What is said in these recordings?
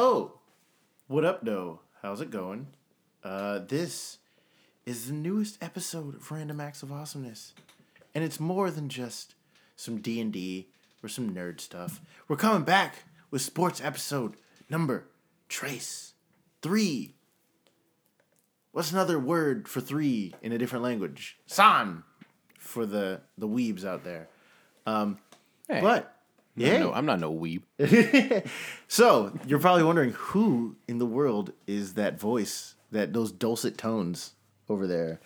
Oh, what up, though? How's it going? Uh, this is the newest episode of Random Acts of Awesomeness, and it's more than just some D and D or some nerd stuff. We're coming back with sports episode number trace three. What's another word for three in a different language? San for the the weebs out there. Um, Hey, but yeah, no, I'm not no weeb. so you're probably wondering who in the world is that voice, that those dulcet tones over there.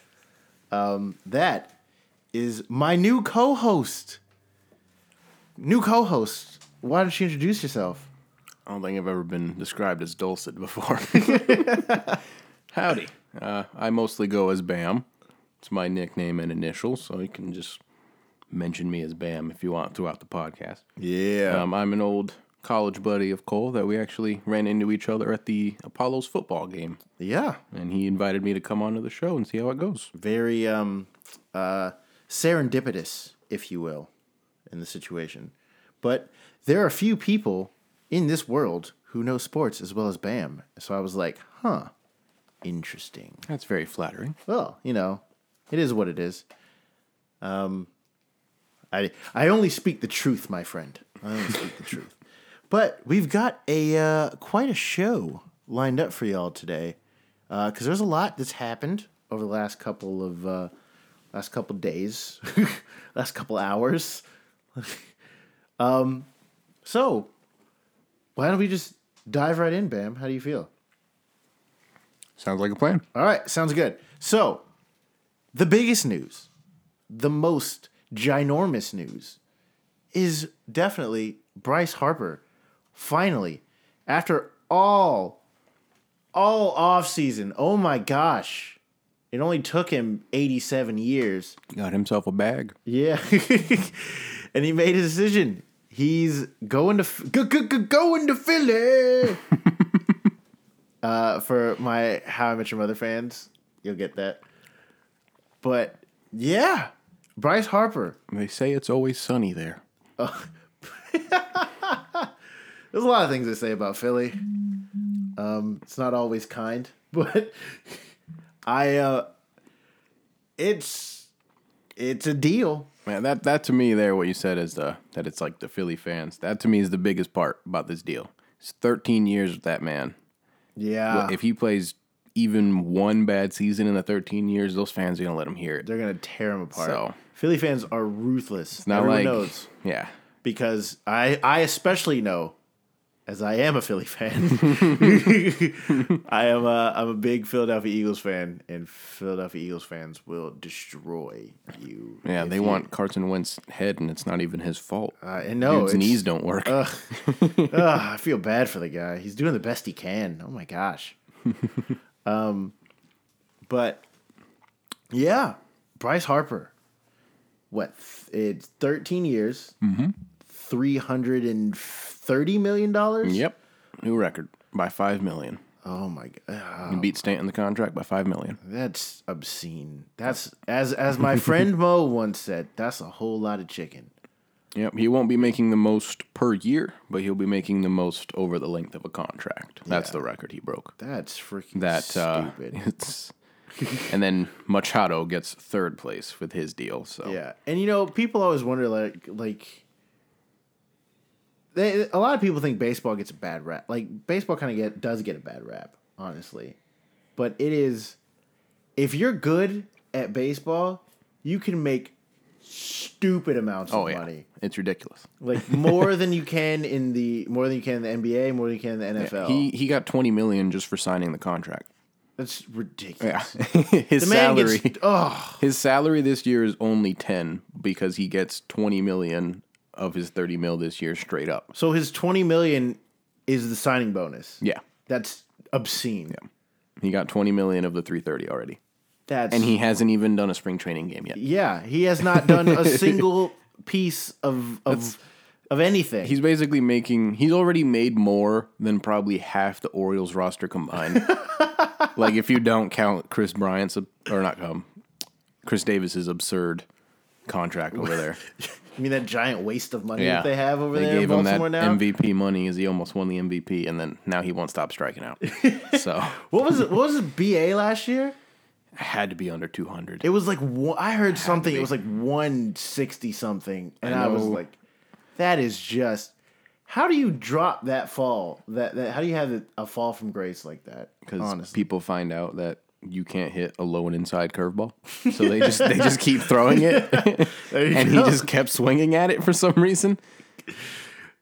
Um, that is my new co-host. New co-host. Why don't you introduce yourself? I don't think I've ever been described as dulcet before. Howdy. Uh, I mostly go as Bam. It's my nickname and initials, so you can just mention me as Bam if you want throughout the podcast. Yeah. Um, I'm an old college buddy of Cole that we actually ran into each other at the Apollos football game, yeah. and he invited me to come onto the show and see how it goes. Very um, uh, serendipitous, if you will, in the situation. But there are a few people in this world who know sports as well as Bam. So I was like, huh, interesting. That's very flattering. Well, you know, it is what it is. Um, I I only speak the truth, my friend. I only speak the truth. But we've got a uh, quite a show lined up for y'all today, because there's a lot that's happened over the last couple of uh, last couple days, last couple hours. um, so why don't we just dive right in, Bam? How do you feel? Sounds like a plan. All right, sounds good. So, the biggest news, the most ginormous news, is definitely Bryce Harper. Finally, after all, all off season. Oh my gosh, it only took him eighty-seven years. Got himself a bag. Yeah, and he made a decision. He's going to go, go, go, going to Philly. uh, for my How I Met Your Mother fans, you'll get that. But yeah, Bryce Harper. They say it's always sunny there. There's a lot of things they say about Philly. Um, it's not always kind, but I uh, it's it's a deal. Man, that that to me there, what you said is the that it's like the Philly fans. That to me is the biggest part about this deal. It's 13 years with that man. Yeah, if he plays even one bad season in the 13 years, those fans are gonna let him hear it. they're gonna tear him apart. So- Philly fans are ruthless. Not Everyone like knows. yeah, because I I especially know, as I am a Philly fan, I am a I'm a big Philadelphia Eagles fan, and Philadelphia Eagles fans will destroy you. yeah. They you- want Carson Wentz head, and it's not even his fault. Uh, and no, his knees don't work. Ugh, I feel bad for the guy. He's doing the best he can. Oh my gosh. Um, but yeah, Bryce Harper. What? th- It's 13 years. Mm-hmm. $330 million? yep, new record by five million. Oh my god. He beat Stanton the contract by five million. That's obscene. That's as as my friend Mo once said, that's a whole lot of chicken. Yep, he won't be making the most per year, but he'll be making the most over the length of a contract. That's Yeah. the record he broke. That's freaking That uh, stupid. it's, and then Machado gets third place with his deal. So Yeah, and you know, people always wonder like like they a lot of people think baseball gets a bad rap. Like baseball kind of get does get a bad rap, honestly. But it is if you're good at baseball, you can make stupid amounts oh of yeah, money. It's ridiculous. Like more than you can in the more than you can in the NBA, more than you can in the NFL. He he got twenty million just for signing the contract. That's Yeah, ridiculous. his The salary gets oh his salary this year is only ten because he gets twenty million of his thirty mil this year straight up. so his twenty million is the signing bonus. Yeah, That's obscene. Yeah. he got twenty million of the three thirty already, That's and he hasn't even done a spring training game yet. Yeah, he has not done a single piece of of of anything. He's basically making. He's already made more than probably half the Orioles roster combined. like if you don't count Chris Bryant's or not um, Chris Davis's absurd contract over there. You mean that giant waste of money Yeah, that they have over they there in gave him that now? MVP money as he almost won the MVP, and then now he won't stop striking out. so What was it? What was it? BA last year? Had to be under two hundred. It was like one, I heard something. It was like one sixty something, and I, was like, "That is just." How do you drop that fall? That, that how do you have a fall from grace like that? because people find out that you can't hit a low and inside curveball, so they just they just keep throwing it, and he just kept swinging at it for some reason.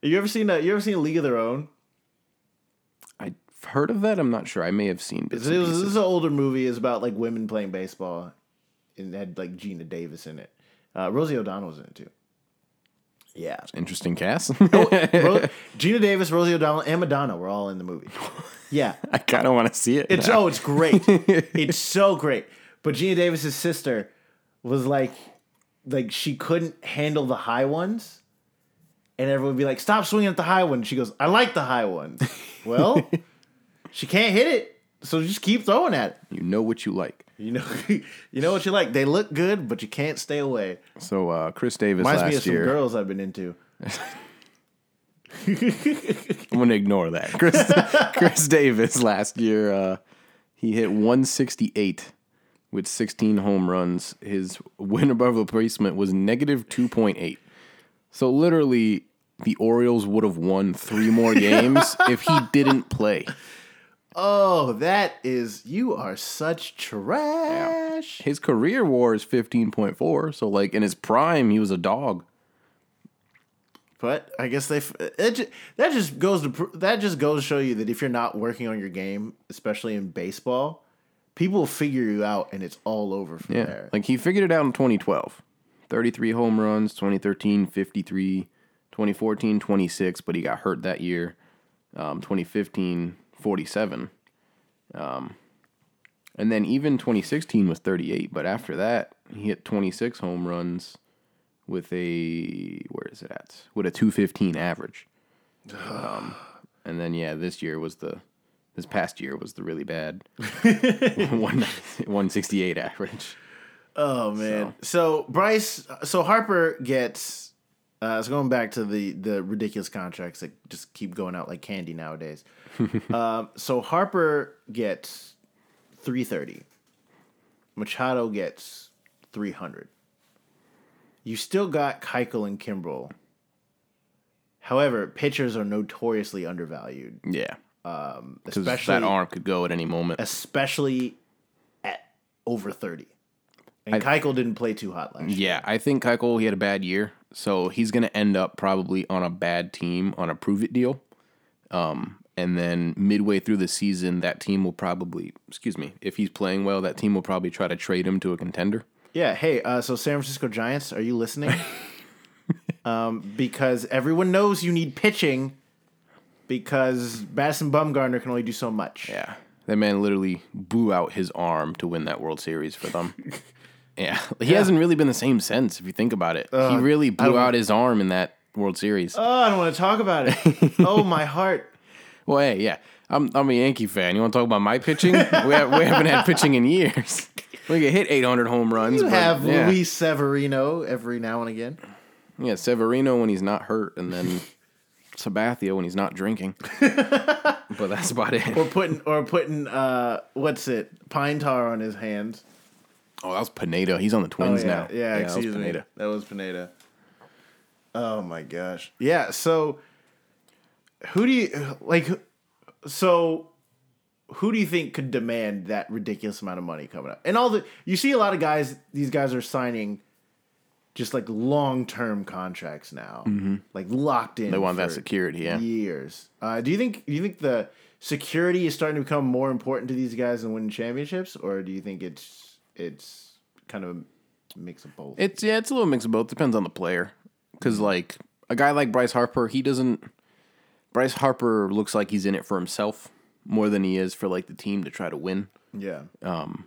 You ever seen a, You ever seen a League of Their Own? I've heard of that. I'm not sure. I may have seen bits It and was, this is an older movie. It's about like women playing baseball, and it had like Geena Davis in it. Uh, Rosie O'Donnell was in it too. Yeah, Interesting cast. Ro- Geena Davis, Rosie O'Donnell, and Madonna were all in the movie. Yeah, I kind of want to see it. It's now. oh, it's great. it's so great. But Geena Davis's sister was like, like she couldn't handle the high ones, and everyone would be like, "Stop swinging at the high one." She goes, "I like the high ones." well, she can't hit it, so just keep throwing at it. you know what you like. You know, you know what you like. They look good, but you can't stay away. So uh, Chris Davis Reminds me of last some year. girls I've been into. I'm gonna ignore that. Chris Chris Davis last year, uh, he hit 168 with 16 home runs. His win above replacement was negative 2.8. So literally, the Orioles would have won three more games if he didn't play. Oh, that is you are such trash. His career WAR is 15.4. So like in his prime, he was a dog. But I guess they it, that just goes to that just goes to show you that if you're not working on your game, especially in baseball, people figure you out and it's all over from Yeah. there. Like he figured it out in 2012. 33 home runs, 2013 53, 2014 26, but he got hurt that year. Um, 2015 47. Um, and then even 2016 was 38, but after that, he hit 26 home runs with a where is it at? With a 215 average. Um, and then yeah, this year was the this past year was the really bad one 168 average. oh man. So. Bryce so Harper gets uh so going back to the the ridiculous contracts that just keep going out like candy nowadays. um so Harper gets 330. Machado gets 300. You still got Keuchel and Kimbrel. However, pitchers are notoriously undervalued, Yeah. Because especially that arm could go at any moment. especially at over 30. And Keuchel didn't play too hot last year. Yeah, I think Keuchel, he had a bad year. So he's going to end up probably on a bad team on a prove it deal. Um, and then midway through the season, that team will probably, excuse me, if he's playing well, that team will probably try to trade him to a contender. Yeah, hey, uh, so San Francisco Giants, are you listening? um, because everyone knows you need pitching because Madison Bumgarner can only do so much. Yeah. That man literally blew out his arm to win that World Series for them. yeah. He hasn't really been the same since, if you think about it. he really blew out his arm in that World Series. Oh, I don't want to talk about it. oh, my heart. Well, hey, yeah, I'm I'm a Yankee fan. You want to talk about my pitching? we, have, we haven't had pitching in years. We get hit 800 home runs. You but, have yeah. Luis Severino every now and again. Yeah, Severino when he's not hurt, and then Sabathia when he's not drinking. but that's about it. Or putting or putting uh what's it? Pine tar on his hands. Oh, that was Pineda. He's on the Oh Twins yeah, now. yeah. that was excuse me. Pineda. That was Pineda. Oh my gosh. Yeah. So, who do you like? So, who do you think could demand that ridiculous amount of money coming up? And all the you see a lot of guys. These guys are signing just like long term contracts now, like locked in. Mm-hmm. They want that for security, yeah. Years. Uh, do you think? Do you think the security is starting to become more important to these guys than winning championships, or do you think it's it's kind of a mix of both? It's yeah, it's a little mix of both. Depends on the player. Because like a guy like Bryce Harper, he doesn't. Bryce Harper looks like he's in it for himself more than he is for like the team to try to win. yeah. Um.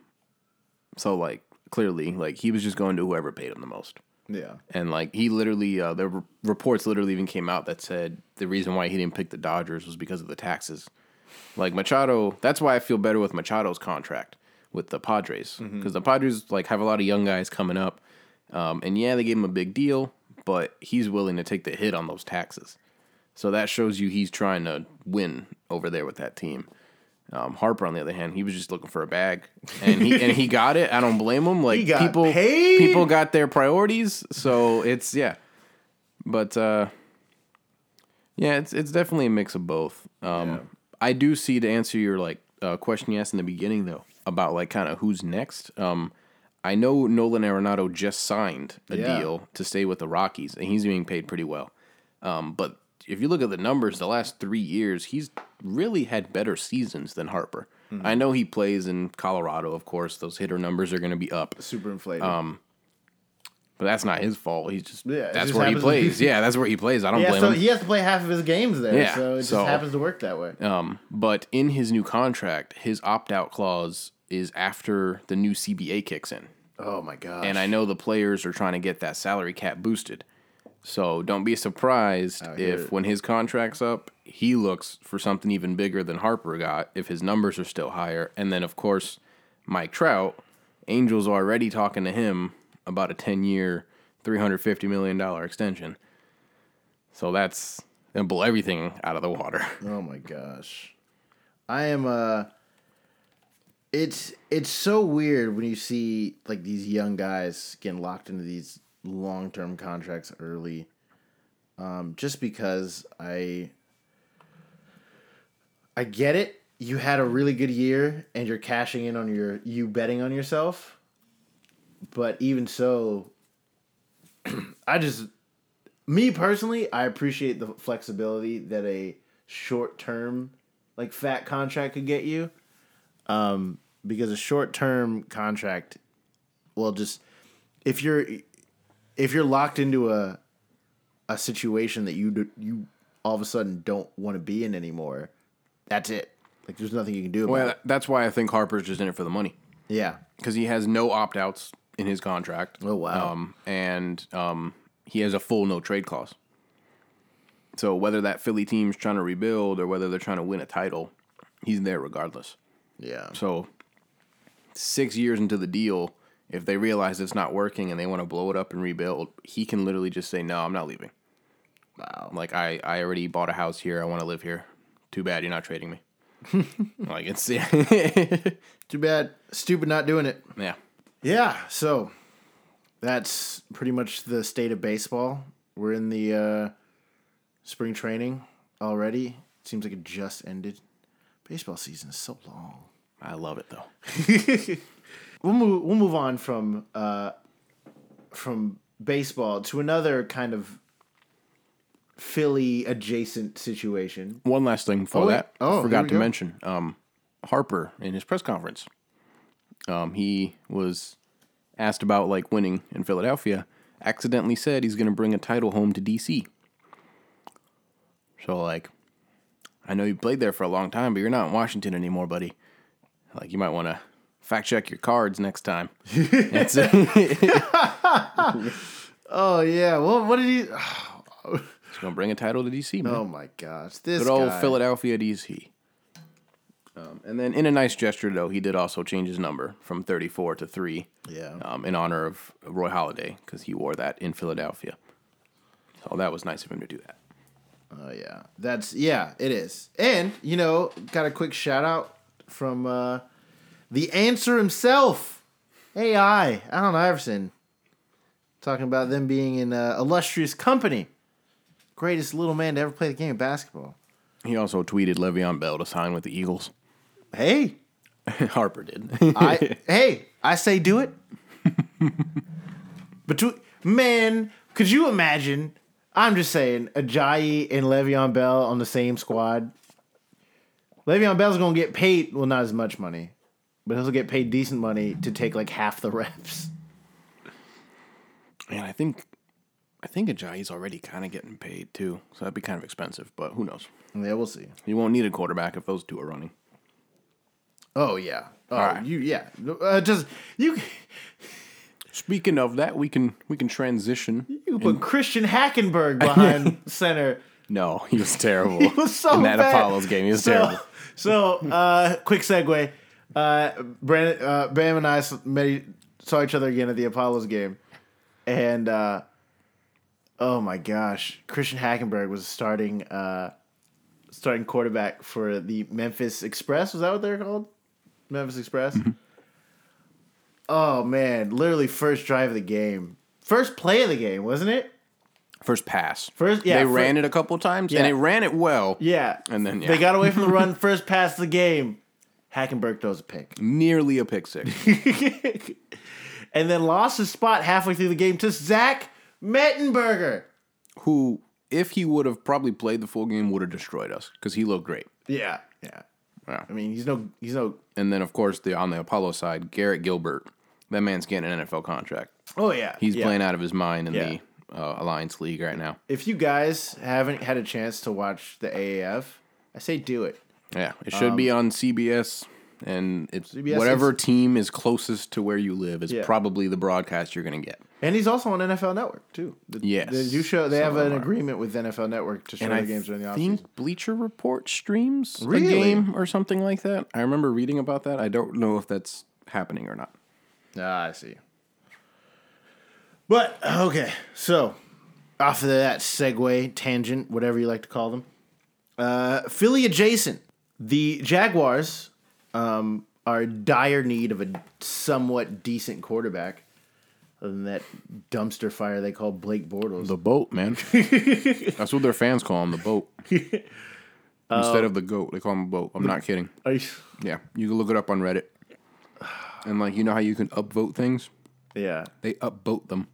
So like clearly, like he was just going to whoever paid him the most. Yeah. And like he literally, uh, the re- reports literally even came out that said the reason why he didn't pick the Dodgers was because of the taxes. Like Machado, that's why I feel better with Machado's contract with the Padres because the Padres like have a lot of young guys coming up, um, and yeah, they gave him a big deal, but he's willing to take the hit on those taxes. So that shows you he's trying to win over there with that team. Um, Harper, on the other hand, he was just looking for a bag, and he and he got it. I don't blame him. Like got people, paid. people got their priorities, so it's yeah. But uh, yeah, it's it's definitely a mix of both. Um, Yeah. I do see to answer your like uh, question you asked in the beginning though about like kind of who's next. Um, I know Nolan Arenado just signed a Yeah. deal to stay with the Rockies, and he's being paid pretty well. Um, but if you look at the numbers, the last three years, he's really had better seasons than Harper. Mm-hmm. I know he plays in Colorado, of course. Those hitter numbers are going to be up, Super inflated. Um, but that's not his fault. He's just Yeah, that's just where he plays. yeah, that's where he plays. I don't yeah, blame so him. he has to play half of his games there, Yeah, so it just so- happens to work that way. Um, but in his new contract, his opt out clause is after the new CBA kicks in. oh my god! And I know the players are trying to get that salary cap boosted. So don't be surprised if it. when his contract's up, he looks for something even bigger than Harper got if his numbers are still higher. And then, of course, Mike Trout, Angels are already talking to him about a 10 year, $350 million extension. So that's to blow everything out of the water. Oh my gosh. I am uh it's it's so weird when you see like these young guys getting locked into these long-term contracts early. Um just because I I get it. You had a really good year and you're cashing in on your you betting on yourself. But even so I just me personally, I appreciate the flexibility that a short term like fat contract could get you. Um, because a short term contract, well, just if you're if you're locked into a a situation that you do, you all of a sudden don't want to be in anymore, that's it. Like there's nothing you can do about Well, it. that's why I think Harper's just in it for the money. Yeah. because he has no opt outs in his contract. Oh, wow. Um, and um, he has a full no trade clause. So whether that Philly team's trying to rebuild or whether they're trying to win a title, he's there regardless. Yeah. So six years into the deal, if they realize it's not working and they want to blow it up and rebuild, he can literally just say, "No, I'm not leaving." Wow. Like I, I already bought a house here. I want to live here. Too bad you're not trading me. like it's yeah. Too bad. Stupid not doing it. yeah. Yeah, so that's pretty much the state of baseball. We're in the uh, spring training already. Seems like it just ended. Baseball season is so long. I love it though. We'll move. We'll move on from uh, from baseball to another kind of Philly adjacent situation. One last thing for Oh, wait. that, Oh, forgot to go. mention um, Harper in his press conference. Um, he was asked about like winning in Philadelphia. Accidentally said he's going to bring a title home to DC. So like, I know you played there for a long time, but you're not in Washington anymore, buddy. Like you might want to fact check your cards next time. Oh yeah. Well, what did he? he's going to bring a title to DC, man. Oh my gosh, this Good old guy. Philadelphia DC. Um, and then, in a nice gesture, though, he did also change his number from 34 to 3 Yeah. um, in honor of Roy Halladay because he wore that in Philadelphia. So that was nice of him to do that. Oh yeah, that's yeah, it is. And you know, got a quick shout out from uh, the answer himself, AI Allen Iverson, talking about them being in uh, illustrious company, greatest little man to ever play the game of basketball. He also tweeted Le'Veon Bell to sign with the Eagles. Hey, Harper did. I hey, I say do it. but man, could you imagine? I'm just saying, Ajayi and Le'Veon Bell on the same squad. Le'Veon Bell's gonna get paid, well, not as much money, but he'll get paid decent money to take like half the reps. and I think, I think Ajayi's already kind of getting paid too, so that'd be kind of expensive. But who knows? Yeah, we'll see. You won't need a quarterback if those two are running. Oh yeah. Oh, right. you yeah. Uh, just you. Speaking of that, we can we can transition. You put Christian Hackenberg behind center. No, he was terrible. He was so in that bad. Apollos game. He was So, terrible. So uh, quick segue. Uh, Brandon, uh, Bam and I met, saw each other again at the Apollos game, and uh, Oh my gosh, Christian Hackenberg was starting uh, starting quarterback for the Memphis Express. Was that what they're called? Memphis Express. Oh man, literally first drive of the game, first play of the game, wasn't it? First pass. First- yeah, They fir- ran it a couple times, Yeah. and they ran it well. Yeah, And then, yeah. they got away from the run. First pass of the game, Hackenberg throws a pick, Nearly a pick six. and then lost his spot halfway through the game to Zach Mettenberger. who, if he would have probably played the full game, would have destroyed us because he looked great. Yeah, yeah. Yeah. I mean, he's no, he's no. And then, of course, the on the Apollo side, Garrett Gilbert. That man's getting an NFL contract. Oh yeah, He's yeah. playing out of his mind in Yeah. the uh, Alliance League right now. If you guys haven't had a chance to watch the AAF, I say do it. Yeah, it should be on CBS, and it's CBS whatever is- team is closest to where you live is Yeah. probably the broadcast you're gonna get. And he's also on NFL Network too. The, Yes, they do show. They have an are. agreement with NFL Network to show And the I games during the offseason. think Bleacher Report streams Really? a game or something like that. I remember reading about that. I don't know if that's happening or not. Ah, I see. But okay, so off of that segue tangent, whatever you like to call them, uh, Philly adjacent, the Jaguars um, are in dire need of a somewhat decent quarterback. Other than that dumpster fire they call Blake Bortles. The boat, man. that's what their fans call him, the boat. Instead of the goat, they call him a boat. I'm not kidding. Are you- Yeah, you can look it up on Reddit. And like, you know how you can upvote things? yeah. They upvote them.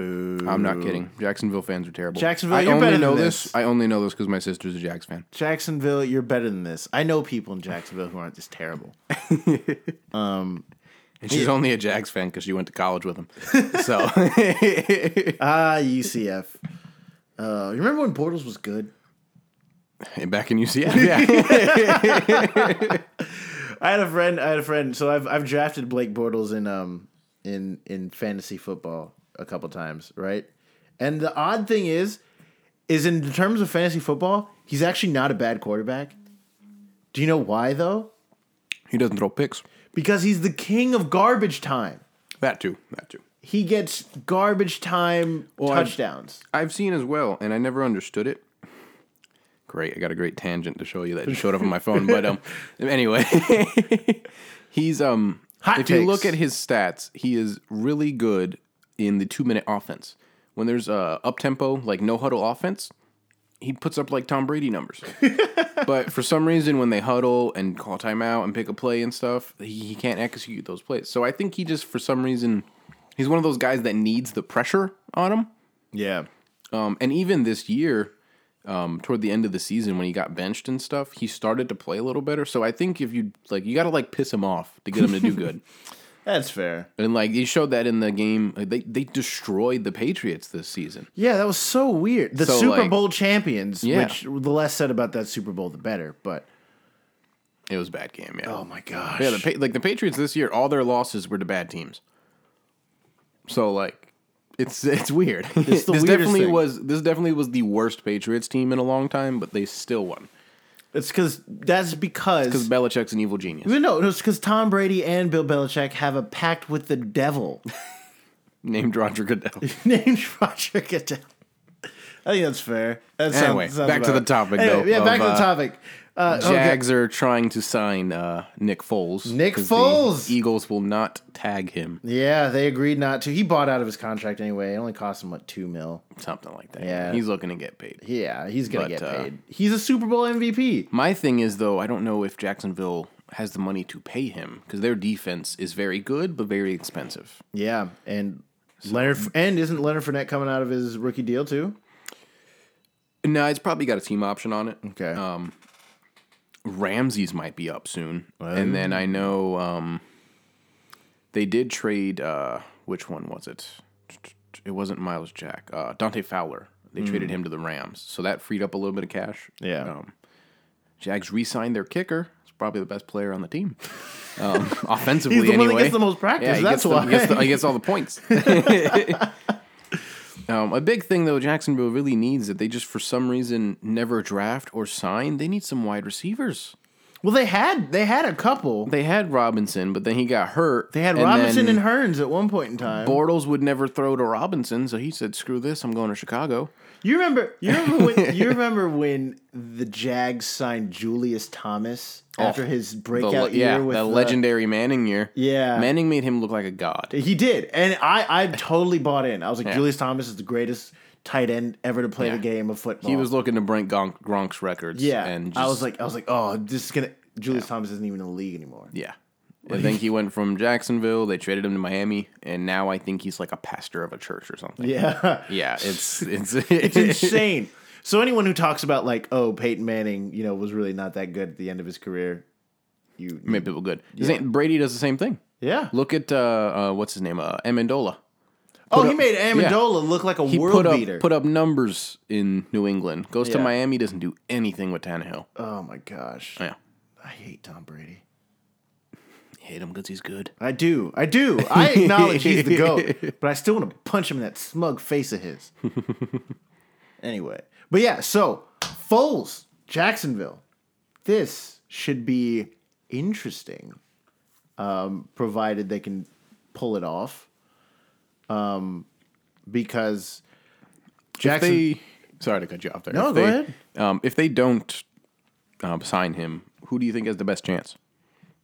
Boo. I'm not kidding. Jacksonville fans are terrible. Jacksonville, I you're only better know than this. this. I only know this because my sister's a Jags fan. Jacksonville, you're better than this. I know people in Jacksonville who aren't just terrible. And she's only a Jags fan because she went to college with him. So Ah, UCF. Uh, you remember when Bortles was good? and back in UCF, yeah. I had a friend. I had a friend. So I've I've drafted Blake Bortles in um in in fantasy football a couple times, right? And the odd thing is, is in terms of fantasy football, he's actually not a bad quarterback. Do you know why though? he doesn't throw picks. Because he's the king of garbage time. That too. That too. He gets garbage time I- touchdowns. I've seen as well, and I never understood it. Great, I got a great tangent to show you that showed up on my phone. But um, anyway, he's um. Hot if you look at his stats, he is really good in the two minute offense. When there's uh, up tempo, like no huddle offense, he puts up like Tom Brady numbers. but for some reason, when they huddle and call timeout and pick a play and stuff, he, he can't execute those plays. So I think he just, for some reason, he's one of those guys that needs the pressure on him. yeah. Um, and even this year, um, toward the end of the season when he got benched and stuff, he started to play a little better. So I think if you like, you got to like piss him off to get him to do good. That's fair. and like he showed that in the game, like, they they destroyed the Patriots this season. Yeah, that was so weird. The So, Super like- Bowl champions, Yeah. which the less said about that Super Bowl, the better. But It was a bad game, yeah. oh my gosh, Yeah, the Pa- like the Patriots this year, all their losses were to bad teams. So like, it's it's weird. the this weirdest definitely thing. was this definitely was the worst Patriots team in a long time, but they still won it's because that's because because Belichick's an evil genius. no, it's because Tom Brady and Bill Belichick have a pact with the devil Named Roger Goodell. named Roger Goodell. I think that's fair. That Anyway, sounds back to about- the topic, Anyway, though, Yeah, back to the uh, topic. Uh, okay. Jags are trying to sign uh, Nick Foles. Nick Foles! Eagles will not tag him. Yeah, they agreed not to. He bought out of his contract anyway. It only cost him what two mil. Something like that. Yeah. He's looking to get paid. Yeah, he's gonna But, get uh, paid. He's a Super Bowl MVP. My thing is though, I don't know if Jacksonville has the money to pay him because their defense is very good but very expensive. Yeah, and Leonard and isn't Leonard Fournette coming out of his rookie deal too? No, it's probably got a team option on it. Okay. Um, Ramsey's might be up soon, and then I know um, they did trade. Uh, which one was it? It wasn't Myles Jack. Uh, Dante Fowler. They traded him to the Rams, so that freed up a little bit of cash. Yeah. Um, Jags re-signed their kicker. He's probably the best player on the team, um, offensively. He's the one that anyway. gets the most practice, Yeah, that's gets why. he, gets the- he gets all the points. Um, a big thing though, Jacksonville really needs that they just for some reason never draft or sign. They need some wide receivers. Well, they had they had a couple. They had Robinson, but then he got hurt. They had and Robinson and Hurns at one point in time. Bortles would never throw to Robinson, so he said, "Screw this, I'm going to Chicago." You remember? You remember when? you remember when the Jags signed Julius Thomas oh, after his The, breakout yeah, year with the the- legendary Manning year. Yeah. Manning made him look like a god. He did, and I I totally bought in. I was like, Yeah. Julius Thomas is the greatest tight end ever to play Yeah. the game of football. He was looking to break Gronk, Gronk's records. yeah. and I was like, I was like, oh, this is gonna. Julius Thomas isn't even in the league anymore. yeah. I think he went from Jacksonville. They traded him to Miami, and now I think he's like a pastor of a church or something. Yeah, Yeah, it's it's it's insane. So anyone who talks about like, oh, Peyton Manning, you know, was really not that good at the end of his career, you, made people good. Same- Brady does the same thing. yeah. Look at uh, uh what's his name, uh, Amendola. oh, he made Amendola look like a He world put up beater. put up numbers in New England. Goes to Miami, doesn't do anything with Tannehill. oh my gosh, Yeah, I hate Tom Brady. Hate him because he's good. I do. I do. I acknowledge he's the GOAT, but I still want to punch him in that smug face of his. anyway. But yeah, so Foles, Jacksonville. This should be interesting. Um, provided they can pull it off. Um, because If Jackson they, sorry to cut you off there. No, If go they- ahead. Um, if they don't um, sign him, who do you think has the best chance?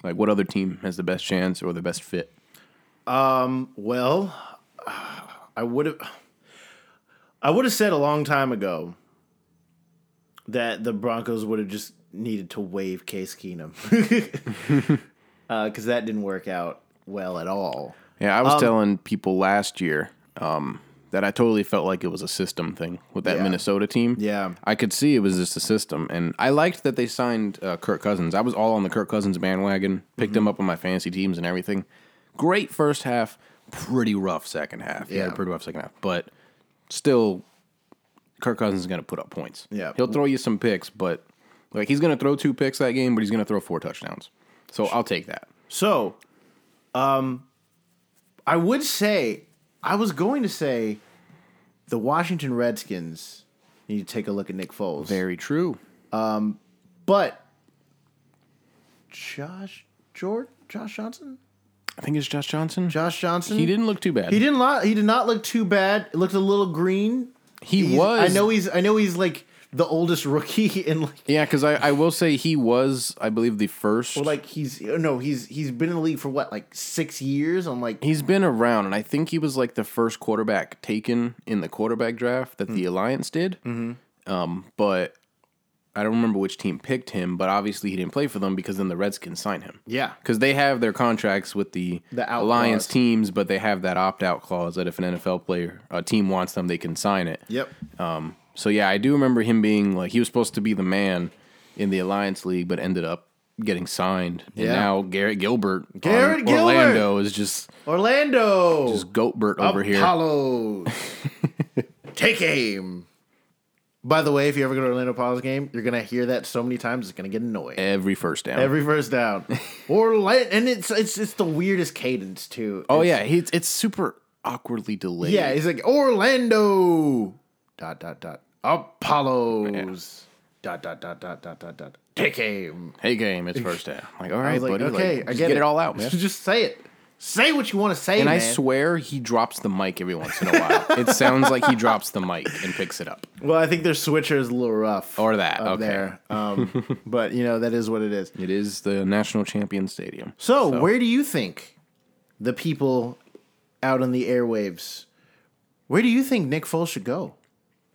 Like, what other team has the best chance or the best fit? Well, I would have I would have said a long time ago that the Broncos would have just needed to waive Case Keenum. Because that didn't work out well at all. Yeah, I Um, was telling people last year um, that I totally felt like it was a system thing with that Yeah. Minnesota team. Yeah. I could see it was just a system, and I liked that they signed uh, Kirk Cousins. I was all on the Kirk Cousins bandwagon, picked Mm-hmm. him up on my fantasy teams and everything. Great first half, pretty rough second half. Yeah, Yeah. pretty rough second half, but still, Kirk Cousins is going to put up points. Yeah. he'll throw you some picks, but like he's going to throw two picks that game, but he's going to throw four touchdowns. So I'll take that. So, um, I would say, I was going to say the Washington Redskins need to take a look at Nick Foles. Very true. Um, but Josh George, Josh Johnson? I think it's Josh Johnson. Josh Johnson? He didn't look too bad. He didn't. Lo- he did not look too bad. It looked a little green. He He's- was. I know he's. I know he's like the oldest rookie in like. Yeah, because I, I will say he was, I believe, the first. Or like he's no. He's he's been in the league for what like six years. I'm like He's been around, and I think he was like the first quarterback taken in the quarterback draft that the Alliance did. Mm-hmm. Um, but I don't remember which team picked him. But obviously, he didn't play for them because then the Redskins signed him. yeah. Because they have their contracts with the, The Alliance clause. teams, but they have that opt out clause that if an NFL player, a team wants them, they can sign it. Yep. So yeah, I do remember him being like he was supposed to be the man in the Alliance League, but ended up getting signed. And Yeah. now Garrett Gilbert, on Garrett Gilbert! Orlando is just Orlando. just Goatbert over here. Apollos. Take aim. By the way, if you ever go to Orlando Apollos game, you're gonna hear that so many times it's gonna get annoying. Every first down. Every first down. Orlando, and it's it's it's the weirdest cadence too. oh yeah, he's it's super awkwardly delayed. yeah. It's like Orlando. Dot dot dot. Apollos. Dot dot dot dot dot dot dot. Take aim. Hey game, it's first down. Like all right, like, buddy. okay, like, I just get, it. all out, man. Just say it. Say what you want to say, And man. I swear he drops the mic every once in a while. it sounds like he drops the mic and picks it up. well, I think their switcher is a little rough. Or that, okay. there. Um, but you know that is what it is. It is the National Champion Stadium. So, where do you think the people out on the airwaves? Where do you think Nick Foles should go?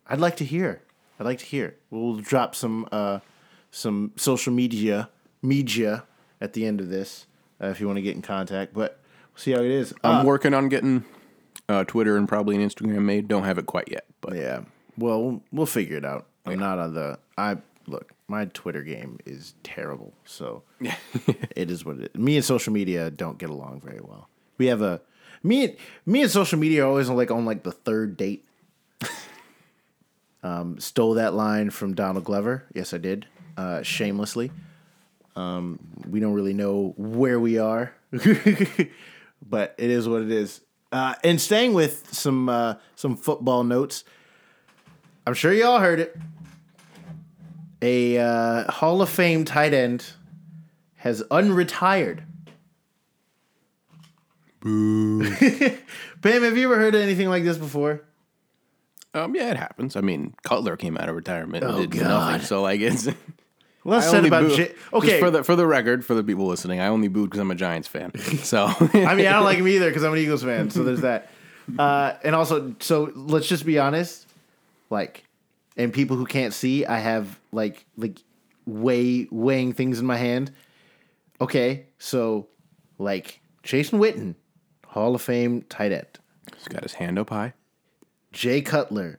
I'd like to hear. I'd like to hear. We'll drop some uh, some social media media at the end of this uh, if you want to get in contact. But we'll see how it is. I'm Uh, working on getting uh, Twitter and probably an Instagram made. Don't have it quite yet, but yeah. Well, we'll- we'll figure it out. I'm not on the. I look. My Twitter game is terrible. So it is what it is. Me and social media don't get along very well. We have a me and me and social media are always on like on like the third date. Um, stole that line from Donald Glover. Yes, I did. Uh, shamelessly. Um, we don't really know where we are, but it is what it is. Uh, and staying with some uh, some football notes, I'm sure y'all heard it. A uh, Hall of Fame tight end has unretired. Boo. Bam, have you ever heard anything like this before? Um, yeah, it happens. I mean, Cutler came out of retirement and Oh, did God. nothing. So like it's Less I said about boo- J- okay. for the for the record, for the people listening, I only booed because I'm a Giants fan. So I mean, I don't like him either because I'm an Eagles fan. So there's that. Uh, and also, so let's just be honest. Like, and people who can't see, I have like like weigh weighing things in my hand. Okay, so like Jason Witten, Hall of Fame tight end. he's got his hand up high, Jay Cutler,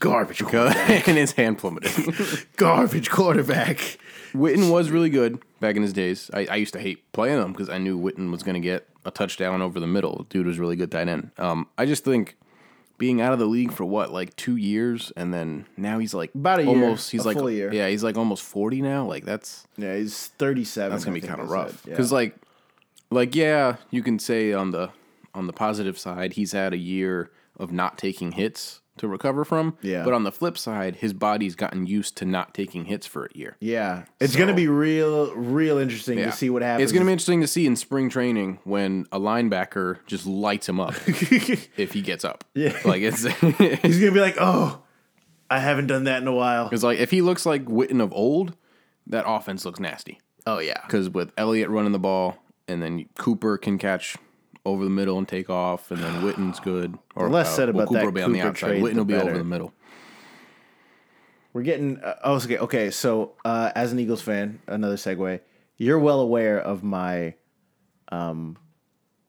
garbage, quarterback. and his hand plummeted. garbage quarterback. Witten was really good back in his days. I, I used to hate playing him because I knew Witten was going to get a touchdown over the middle. Dude was really good tight end. Um, I just think being out of the league for what like two years, and then now he's like About a year, almost. He's a like year. yeah, he's like almost forty now. Like that's Yeah, he's 37. that's gonna I be kind of rough said. Yeah. because like like yeah you can say on the on the positive side he's had a year of not taking hits to recover from Yeah. but on the flip side his body's gotten used to not taking hits for a year Yeah, it's So- gonna be real, real interesting Yeah. to see what happens. it's going to be interesting to see in spring training when a linebacker just lights him up if he gets up Yeah. like it's He's gonna be like, "Oh, I haven't done that in a while." Because like if he looks like Witten of old that offense looks nasty Oh yeah, because with Elliott running the ball, and then Cooper can catch over the middle and take off, and then Witten's good. Or The less said well, about Cooper that will be on the Cooper outside. trade, Witten the will be better. over the middle. we're getting. Uh, oh, okay. Okay, so uh, as an Eagles fan, another segue. You're well aware of my, um,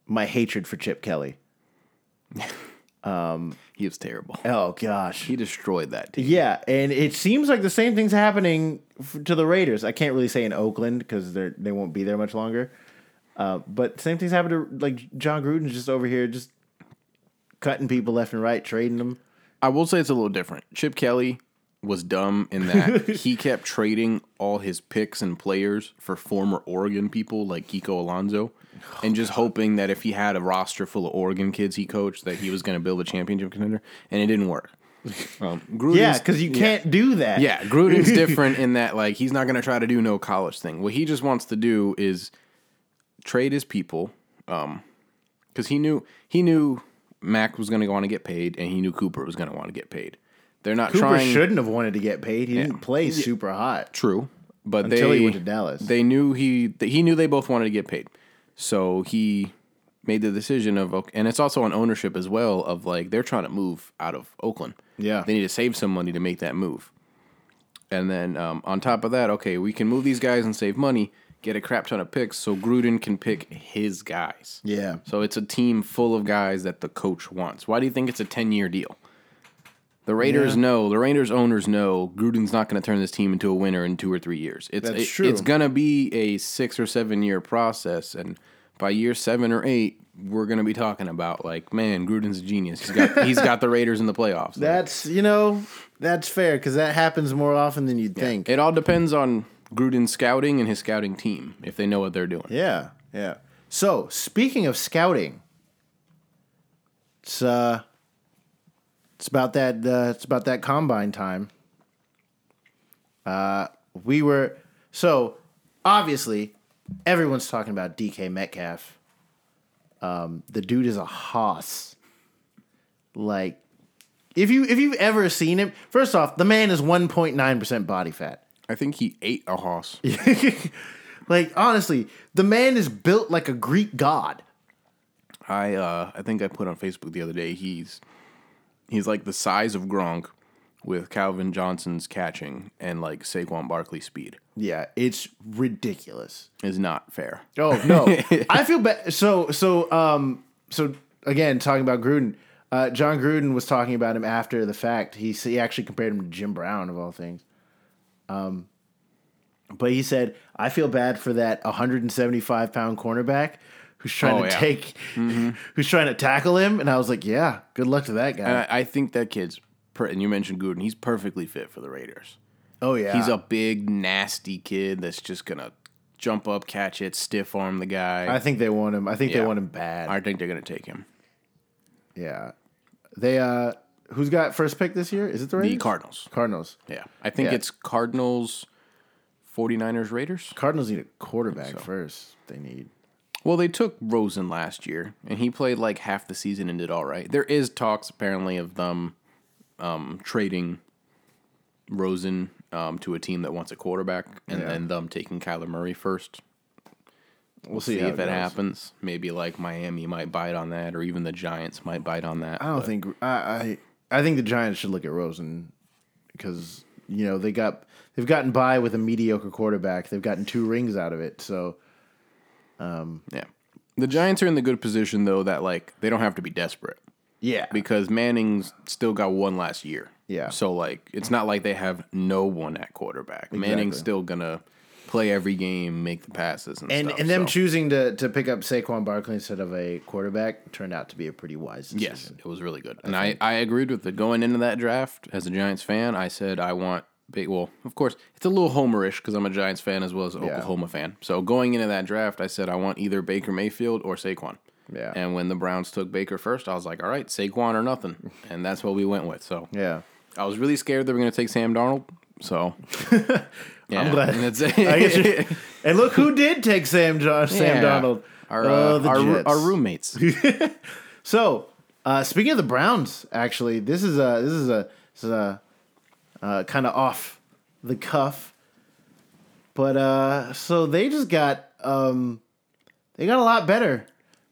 my hatred for Chip Kelly. Um, He was terrible. Oh gosh. He destroyed that team. Yeah, and it seems like the same thing's happening f- to the Raiders. I can't really say in Oakland because they they won't be there much longer. Uh, but same things happen to like Jon Gruden's just over here just cutting people left and right, trading them. I will say it's a little different. Chip Kelly was dumb in that he kept trading all his picks and players for former Oregon people like Kiko Alonso, and just hoping that if he had a roster full of Oregon kids he coached, that he was going to build a championship contender, and it didn't work. Um, Gruden's- Yeah, because you can't do that. Yeah, Gruden's different in that like he's not going to try to do no college thing. What he just wants to do is trade his people, um, because he knew he knew Mack was going to want to get paid, and he knew Cooper was going to want to get paid. They're not Cooper trying. shouldn't have wanted to get paid. He didn't play super hot. True, but Until they he went to Dallas. They knew he he knew they both wanted to get paid, so he made the decision of okay, and it's also on ownership as well of like they're trying to move out of Oakland. Yeah. they need to save some money to make that move. And then um, on top of that, okay, we can move these guys and save money, get a crap ton of picks, so Gruden can pick his guys. Yeah. So it's a team full of guys that the coach wants. Why do you think it's a 10 year deal? The Raiders Yeah. know, the Raiders owners know Gruden's not going to turn this team into a winner in two or three years. It's That's it- true. It's going to be a six or seven year process. And by year seven or eight, we're going to be talking about like, man, Gruden's a genius. He's got, he's got the Raiders in the playoffs. That's you know that's fair because that happens more often than you'd think. it all depends on Gruden's scouting and his scouting team if they know what they're doing. Yeah, yeah. So speaking of scouting, it's uh, it's about that uh, it's about that combine time. Uh, we were so obviously everyone's talking about DK Metcalf. Um, the dude is a hoss. Like, if you if you've ever seen him, first off, the man is one point nine percent body fat. I think he ate a horse. like honestly, the man is built like a Greek god. I uh I think I put on Facebook the other day he's he's like the size of Gronk with Calvin Johnson's catching and like Saquon Barkley's speed. Yeah, it's ridiculous. It's not fair. Oh no, I feel bad. So so um so again talking about Gruden, uh, Jon Gruden was talking about him after the fact. He he actually compared him to Jim Brown of all things. Um, but he said I feel bad for that 175 pound cornerback who's trying Oh, to yeah. take, who's trying to tackle him, and I was like, yeah, good luck to that guy. And I, I think that kid's per- and you mentioned Gruden, he's perfectly fit for the Raiders. oh yeah, He's a big nasty kid that's just gonna jump up, catch it, stiff arm the guy. I think they want him. I think they want him bad. I think they're gonna take him. yeah, they uh, who's got first pick this year? Is it the Raiders? The Cardinals. Cardinals. Yeah, I think Yeah. it's Cardinals, 49ers Raiders. Cardinals need a quarterback first. They need. Well, they took Rosen last year, and he played like half the season and did all right. There is talks apparently of them um, trading Rosen um, to a team that wants a quarterback, and Yeah. then them taking Kyler Murray first. We'll See, how if it goes. happens. Maybe like Miami might bite on that, or even the Giants might bite on that. I don't but- think I, I I think the Giants should look at Rosen because you know they got they've gotten by with a mediocre quarterback. They've gotten two rings out of it. So um, Yeah. The Giants are in the good position though that like they don't have to be desperate yeah, because Manning's still got one last year. Yeah. So like it's not like they have no one at quarterback. Manning's still gonna play every game, make the passes and, and stuff. and them so- choosing to to pick up Saquon Barkley instead of a quarterback turned out to be a pretty wise decision. Yes, it was really good. And I, I agreed with it going into that draft as a Giants fan. I said I want big. Well, of course, it's a little homerish because I'm a Giants fan as well as Oklahoma fan. So going into that draft, I said I want either Baker Mayfield or Saquon. Yeah. And when the Browns took Baker first, I was like, all right, Saquon or nothing. And that's what we went with. So Yeah. I was really scared they were going to take Sam Darnold. So yeah, I'm glad. And it's, I guess and look who did take Sam John, Sam Yeah. Donald. our, Uh, uh, the our, our roommates. So, uh, speaking of the Browns, actually, this is a this is a this is a uh, kind of off the cuff, but uh, so they just got um, they got a lot better,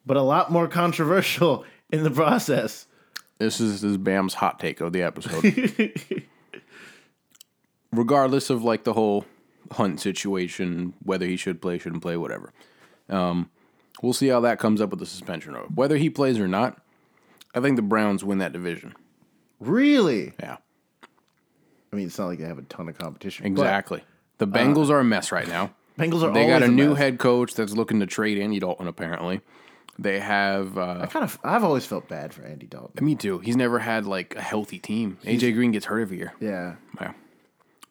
but a lot more controversial in the process. This is this is Bam's hot take of the episode. Regardless of like the whole Hunt situation, whether he should play, shouldn't play, whatever. Um, we'll see how that comes up with the suspension. Or whether he plays or not, I think the Browns win that division. Really, Yeah, I mean, it's not like they have a ton of competition. but exactly. The Bengals are a mess right now. Bengals are They got a always new mess. head coach that's looking to trade Andy Dalton. Apparently, they have. Uh, I kind of I've always felt bad for Andy Dalton. me too. He's never had like a healthy team. AJ Green gets hurt every year. Yeah, Yeah.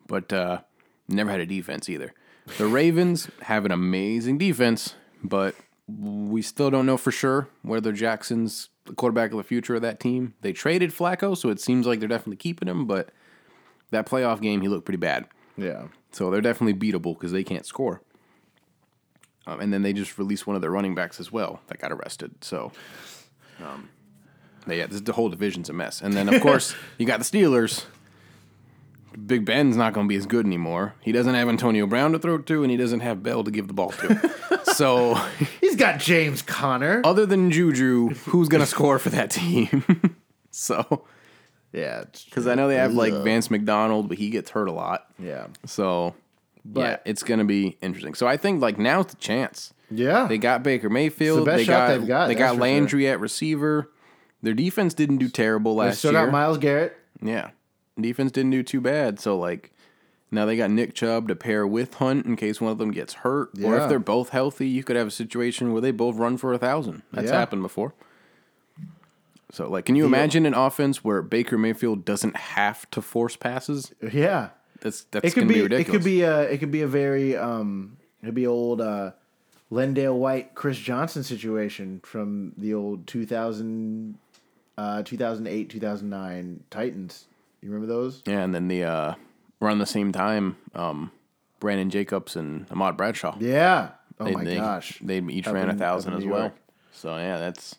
But uh, never had a defense either. The Ravens have an amazing defense, but we still don't know for sure whether Jackson's the quarterback of the future of that team. They traded Flacco, so it seems like they're definitely keeping him, but that playoff game, he looked pretty bad. yeah. So they're definitely beatable because they can't score. Um, and then they just released one of their running backs as well that got arrested. So, um, yeah, this, the whole division's a mess. And then, of course, you got the Steelers. Big Ben's not going to be as good anymore. He doesn't have Antonio Brown to throw to, and he doesn't have Bell to give the ball to. so, He's got James Conner. other than Juju, who's going to score for that team? so, Yeah, because I know they have like Vance McDonald, but he gets hurt a lot. yeah, So, yeah, it's going to be interesting. So I think like now's the chance. yeah. They got Baker Mayfield. It's the best they shot got they've got, they got Landry at receiver. Their defense didn't do terrible They last still year. Still got Myles Garrett. yeah, defense didn't do too bad. So like now they got Nick Chubb to pair with Hunt in case one of them gets hurt, or if they're both healthy, you could have a situation where they both run for a thousand. That's Yeah. happened before. So like, can you imagine an offense where Baker Mayfield doesn't have to force passes? Yeah, That's that's it could be, be, it could be a it could be a very um it'd be old uh Lendale White Chris Johnson situation from the old 2000 uh 2008 2009 Titans. You remember those? Yeah, and then the uh, around the same time, um, Brandon Jacobs and Ahmad Bradshaw. Yeah. Oh they, my they, gosh. they each Up ran in- a thousand as well. So yeah, that's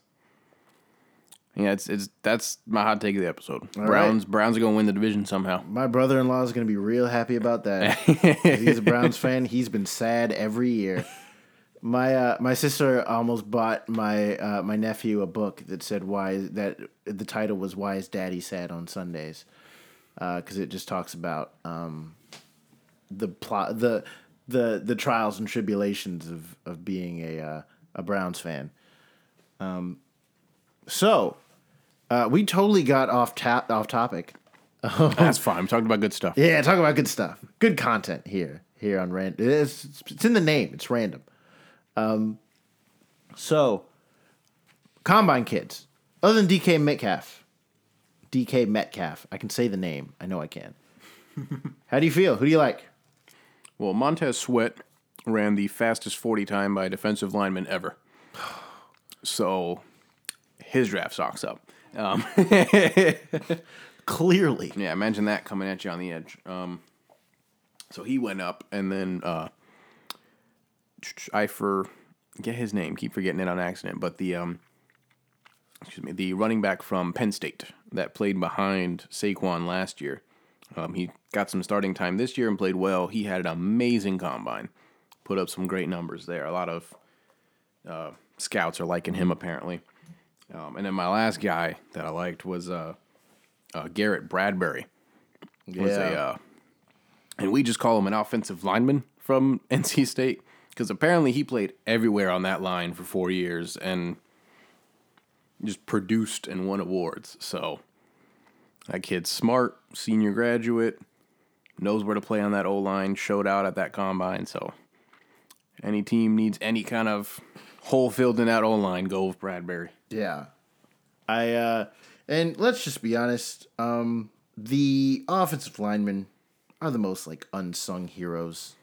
yeah, it's it's that's my hot take of the episode. right. Browns Browns are gonna win the division somehow. My brother-in-law is going to be real happy about that. he's a Browns fan. He's been sad every year. My uh, my sister almost bought my uh, my nephew a book that said why that the title was why is Daddy sad on Sundays because it just talks about um, the plot the the the trials and tribulations of of being a uh, a Browns fan. Um, so uh, we totally got off tap off topic. That's fine. I'm talking about good stuff. Yeah, talk about good stuff. Good content here here on random. It's, it's in the name. It's random. Um, so combine kids. Other than DK Metcalf, DK Metcalf. I can say the name. I know I can. How do you feel? Who do you like? Well, Montez Sweat ran the fastest 40 time by a defensive lineman ever. So his draft stocks up. Um, Clearly, yeah, imagine that coming at you on the edge. Um, So he went up, and then uh, I forget his name. Keep forgetting it on accident. But the um, excuse me, the running back from Penn State that played behind Saquon last year. Um, he got some starting time this year and played well. He had an amazing combine, put up some great numbers there. A lot of uh, scouts are liking him apparently. Um, and then my last guy that I liked was uh, uh, Garrett Bradbury. Was a uh, and we just call him an offensive lineman from NC State because apparently he played everywhere on that line for four years and just produced and won awards. So that kid's smart, senior graduate, knows where to play on that O line, showed out at that combine. So any team needs any kind of hole filled in that O line, go with Bradbury. Yeah. I uh and let's just be honest, um the offensive linemen are the most like unsung heroes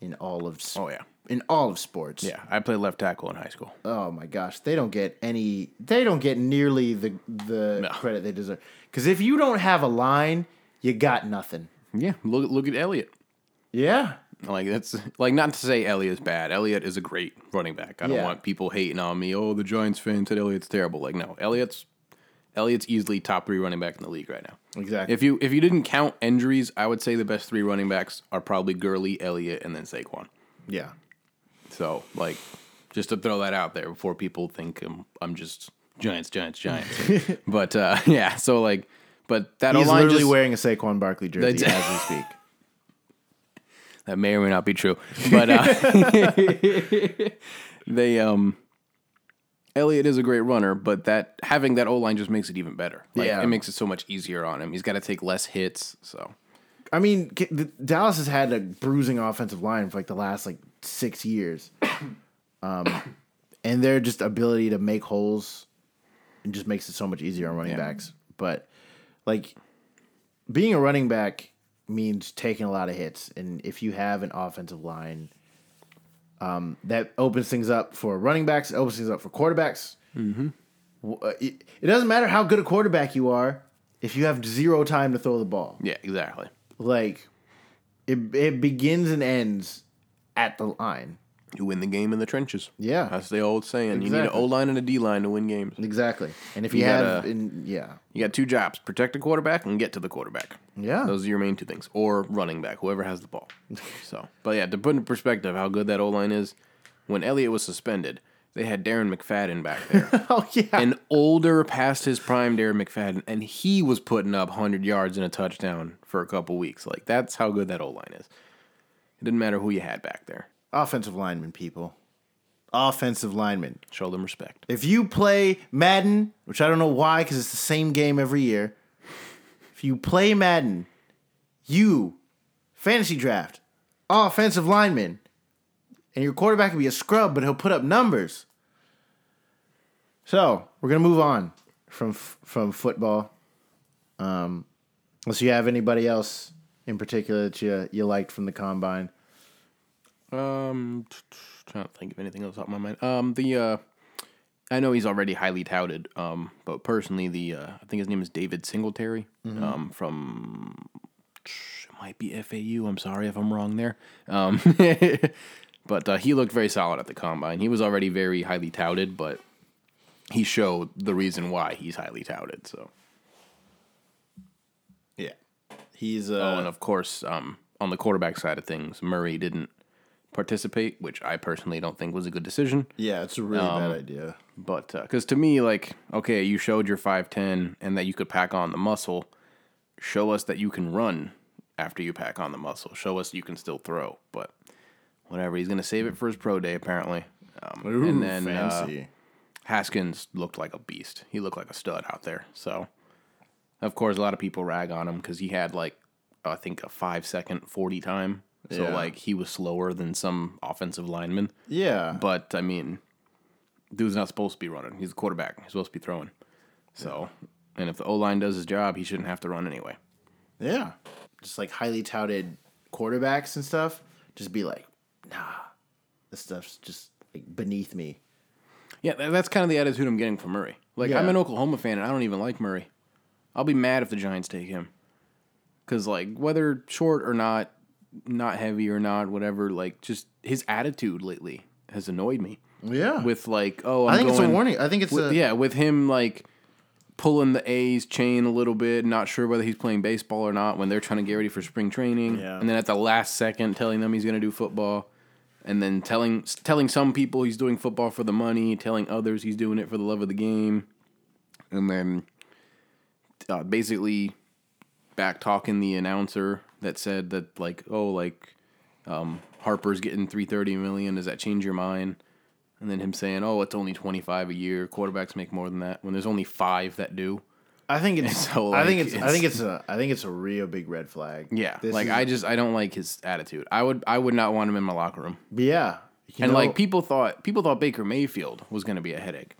in all of Oh yeah. In all of sports. Yeah. I played left tackle in high school. Oh my gosh, they don't get any they don't get nearly the the No. credit they deserve. Cuz if you don't have a line, you got nothing. Yeah. Look look at Elliott. Yeah. Like that's like not to say Elliott's bad. Elliott is a great running back. I don't Yeah. want people hating on me. Oh, the Giants fans said Elliott's terrible. Like no, Elliott's Elliott's easily top three running back in the league right now. Exactly. If you if you didn't count injuries, I would say the best three running backs are probably Gurley, Elliott, and then Saquon. yeah. So like, just to throw that out there before people think I'm I'm just Giants, Giants, Giants. but uh, yeah, so like, but that He's O-line literally just, wearing a Saquon Barkley jersey as we speak. That may or may not be true, but uh, they um, Elliott is a great runner, but that having that O line just makes it even better. Like, Yeah. it makes it so much easier on him. He's got to take less hits. So I mean, K- the- Dallas has had a bruising offensive line for like the last like six years, um, and their just ability to make holes and just makes it so much easier on running Yeah. backs. But like being a running back means taking a lot of hits, and if you have an offensive line, um, that opens things up for running backs. Opens things up for quarterbacks. Mm-hmm. It, it doesn't matter how good a quarterback you are if you have zero time to throw the ball yeah, exactly. like it it begins and ends at the line. You win the game in the trenches. Yeah. That's the old saying. You need an O line and a D line to win games. Exactly. And if you, You have gotta- in, yeah. You got two jobs: protect the quarterback and get to the quarterback. Yeah. Those are your main two things, or running back, whoever has the ball. so, but yeah, to put in perspective how good that O line is, when Elliott was suspended, they had Darren McFadden back there. oh yeah. an older past his prime Darren McFadden, and he was putting up 100 yards and a touchdown for a couple weeks. Like, that's how good that O line is. It didn't matter who you had back there. Offensive lineman people. Offensive lineman. Show them respect. If you play Madden, which I don't know why cuz it's the same game every year. If you play Madden, you fantasy draft offensive lineman and your quarterback can be a scrub but he'll put up numbers. So, we're going to move on from from football. Um unless you have anybody else in particular that you you liked from the combine. Um, trying to think of anything else off my mind. Um, the uh, I know he's already highly touted. Um, but personally, the uh, I think his name is David Singletary. Um, from it might be FAU. I'm sorry if I'm wrong there. Um, but uh, he looked very solid at the combine. He was already very highly touted, but he showed the reason why he's highly touted. So. He's uh oh, and of course, um, on the quarterback side of things, Murray didn't participate, which I personally don't think was a good decision. yeah, it's a really bad idea. But because to me, like, okay, you showed your five ten and that you could pack on the muscle. Show us that you can run after you pack on the muscle. Show us you can still throw. But whatever, he's gonna save it for his pro day apparently. Um, and then uh, Haskins looked like a beast. He looked like a stud out there. So, of course, a lot of people rag on him because he had like I think a five second forty time. So Yeah. like he was slower than some offensive linemen. yeah. But I mean, dude's not supposed to be running. He's a quarterback. He's supposed to be throwing. So, and if the O line does his job, he shouldn't have to run anyway. Yeah. Just like highly touted quarterbacks and stuff, just be like, nah, this stuff's just like beneath me. Yeah, that's kind of the attitude I'm getting from Murray. Like, Yeah. I'm an Oklahoma fan, and I don't even like Murray. I'll be mad if the Giants take him. Because, like, whether short or not, not heavy or not, whatever. Like just his attitude lately has annoyed me. Yeah. With like, oh, I'm I think it's a warning. I think it's with- a yeah, with him like pulling the A's chain a little bit, not sure whether he's playing baseball or not when they're trying to get ready for spring training, Yeah. and then at the last second telling them he's going to do football, and then telling telling some people he's doing football for the money, telling others he's doing it for the love of the game, and then uh, basically back talking the announcer that said that like oh like um, Harper's getting three thirty million. Does that change your mind? And then him saying, "Oh, it's only twenty five a year. Quarterbacks make more than that when there's only five that do." I think it's. so, I think like, it's, I think it's a. I think it's a real big red flag. Yeah, This like is- I just I don't like his attitude. I would I would not want him in my locker room. Yeah. And know- like people thought people thought Baker Mayfield was going to be a headache,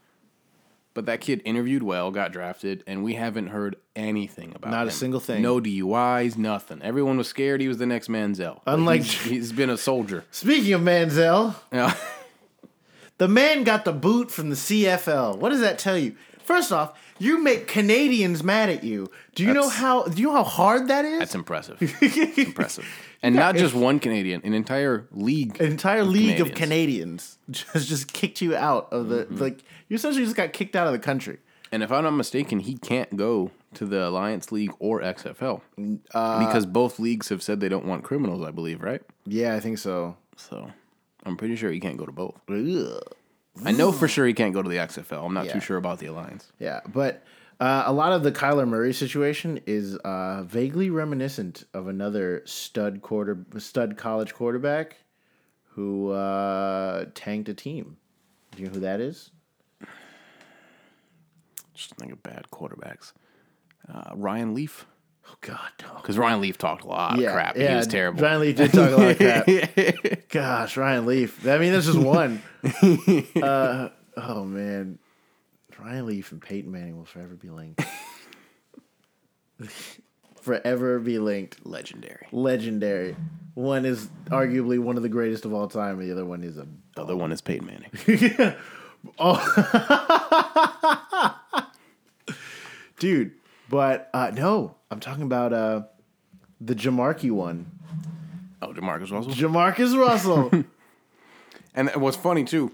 but that kid interviewed well, got drafted, and we haven't heard anything about Not a single thing. No DUIs, nothing. Everyone was scared he was the next Manziel. Unlike- he's- he's been a soldier. Speaking of Manziel, Yeah. the man got the boot from the CFL. What does that tell you? First off, you make Canadians mad at you. Do you know how? Do you know how hard that is? That's impressive. impressive. And not just one Canadian, an entire league. An entire league of Canadians. Canadians just just kicked you out of the Mm-hmm. like. You essentially just got kicked out of the country. And if I'm not mistaken, he can't go to the Alliance League or XFL Uh, because both leagues have said they don't want criminals. I believe, right? Yeah, I think so. So I'm pretty sure he can't go to both. Ugh. I know for sure he can't go to the XFL. I'm not Yeah. too sure about the Alliance. Yeah, but uh, a lot of the Kyler Murray situation is uh, vaguely reminiscent of another stud quarter, stud college quarterback who uh, tanked a team. Do you know who that is? Just think of bad quarterbacks. Uh, Ryan Leaf, Oh God, no. because Ryan Leaf talked a lot of crap. and he was terrible. Ryan Leaf did talk a lot of crap. Gosh, Ryan Leaf. I mean, that's just one. uh, oh man, Ryan Leaf and Peyton Manning will forever be linked. forever be linked. Legendary. legendary. One is arguably one of the greatest of all time. The other one is a The other one is Peyton Manning. oh. dude. But uh, no, I'm talking about uh, the Jamarkey one, Oh, Jamarcus Russell. Jamarcus Russell. And what's funny too,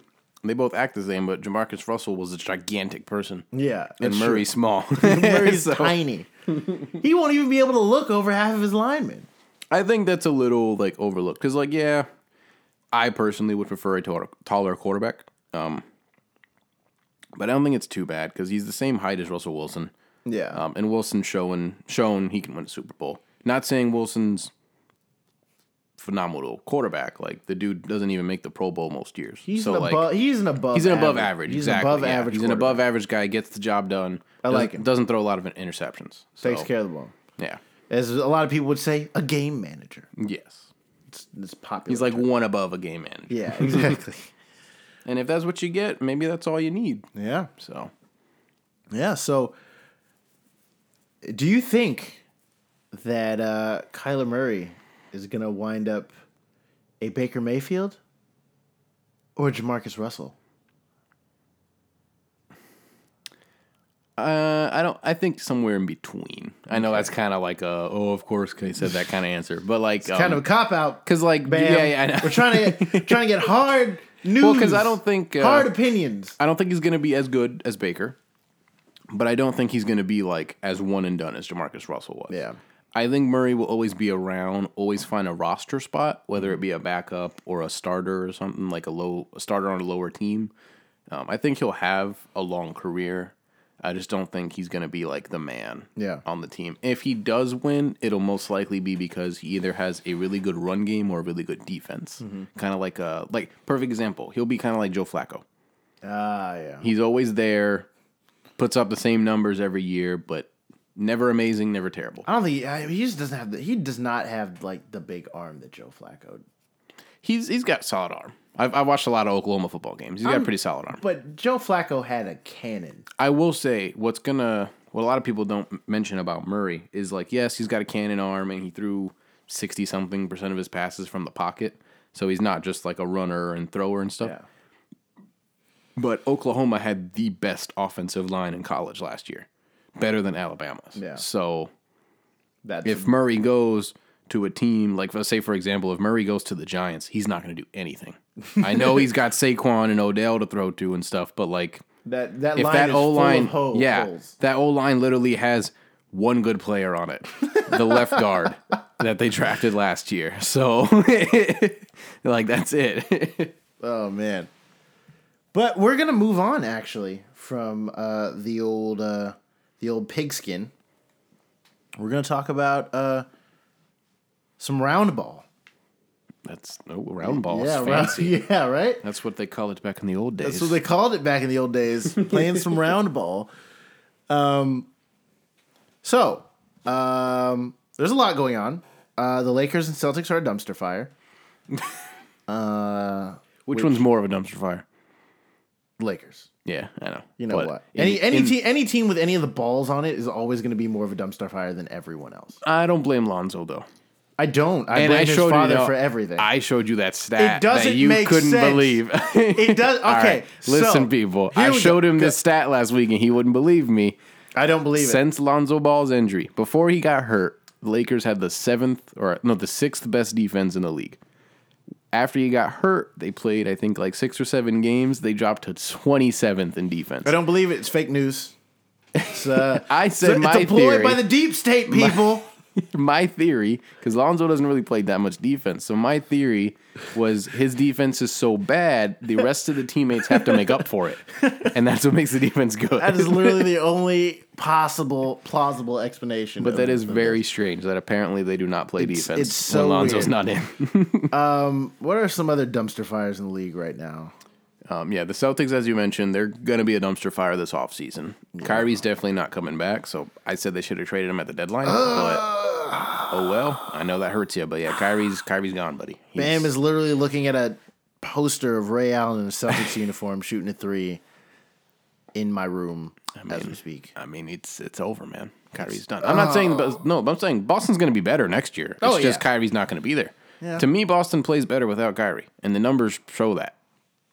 they both act the same, but Jamarcus Russell was a gigantic person, yeah, and that's Murray's small. Murray's So, tiny. he won't even be able to look over half of his linemen. I think that's a little like overlooked because, like, yeah, I personally would prefer a taller, taller quarterback. Um, but I don't think it's too bad because he's the same height as Russell Wilson. Yeah, Um, and Wilson's showing shown he can win a Super Bowl. Not saying Wilson's phenomenal quarterback. Like the dude doesn't even make the Pro Bowl most years. he's so an like above. He's an above. he's an above average. He's exactly. an above yeah. average. He's an above average guy. Gets the job done. I like doesn't- him. Doesn't throw a lot of interceptions. So, Takes care of the ball. Yeah. As a lot of people would say, a game manager. Yes. It's, it's popular. He's like term. one above a game manager. yeah, exactly. And if that's what you get, maybe that's all you need. yeah, So yeah. So, do you think that uh, Kyler Murray is going to wind up a Baker Mayfield or Jamarcus Russell? uh, I don't. I think somewhere in between. I know that's kind of like a oh, of course, he said that kind of answer, but like kind of a cop out. because like Bam. yeah, yeah. We're trying to get, trying to get hard news. 'cause I don't think, uh, hard opinions. I don't think he's going to be as good as Baker, but I don't think he's going to be like as one and done as Jamarcus Russell was. Yeah. I think Murray will always be around, always find a roster spot, whether it be a backup or a starter or something like a low a starter on a lower team. Um, I think he'll have a long career. I just don't think he's going to be like the man Yeah. on the team. If he does win, it'll most likely be because he either has a really good run game or a really good defense. Mm-hmm. Kind of like a like perfect example. He'll be kind of like Joe Flacco. Ah, yeah. He's always there, puts up the same numbers every year, but never amazing, never terrible. I don't think he, I- he just doesn't have the. He does not have like the big arm that Joe Flacco. He's he's got solid arm. I've, I've watched a lot of Oklahoma football games. He's got a um, pretty solid arm. But Joe Flacco had a cannon. I will say what's gonna what a lot of people don't mention about Murray is like yes he's got a cannon arm and he threw sixty something percent of his passes from the pocket, so he's not just like a runner and thrower and stuff. Yeah. But Oklahoma had the best offensive line in college last year, better than Alabama's. Yeah. So That's if Murray goes to a team like let's say for example, if Murray goes to the Giants, he's not going to do anything. I know he's got Saquon and Odell to throw to and stuff, but like That that if line that is O line, ho- yeah, holes. that O line literally has one good player on it, the left guard that they drafted last year. So, like that's it. Oh man. But we're gonna move on actually from uh, the old uh, the old pigskin. We're gonna talk about uh, some round ball. that's oh, round balls, yeah, round, yeah, right. That's what they call it back in the old days. That's what they called it back in the old days, playing some round ball. Um, so um, there's a lot going on. Uh, the Lakers and Celtics are a dumpster fire. Which, one's more of a dumpster fire? Lakers. Yeah, I know. You know But what? in- Any any in- team any team with any of the balls on it is always going to be more of a dumpster fire than everyone else. I don't blame Lonzo though. I don't. I blame his father for everything. I showed you that stat doesn't that you make couldn't sense. believe. it does. Okay, right, listen, so, people. here I we showed go. him Go- this stat last week, and he wouldn't believe me. I don't believe it. Since Lonzo Ball's injury, before he got hurt, the Lakers had the seventh or no, the sixth best defense in the league. After he got hurt, they played I think like six or seven games. They dropped to twenty seventh in defense. I don't believe it. It's fake news. It's, uh, I said it's my deployed theory. by the deep state people. my theory, because Lonzo doesn't really play that much defense. So my theory was his defense is so bad, the rest of the teammates have to make up for it, and that's what makes the defense good. that is literally the only possible plausible explanation. but that is very strange that apparently they do not play defense it's so when Lonzo's weird. not in. Um, what are some other dumpster fires in the league right now? Um, yeah, the Celtics, as you mentioned, they're going to be a dumpster fire this offseason. Kyrie's definitely not coming back, so I said they should have traded him at the deadline. but oh well, I know that hurts you, but yeah, Kyrie's Kyrie's gone, buddy. He's- Bam is literally looking at a poster of Ray Allen in a Celtics uniform shooting a three in my room as we speak. I mean, it's it's over, man. Kyrie's done. I'm not saying, but no, but I'm saying Boston's going to be better next year. It's Oh, just yeah. Kyrie's not going to be there. Yeah. To me, Boston plays better without Kyrie, and the numbers show that.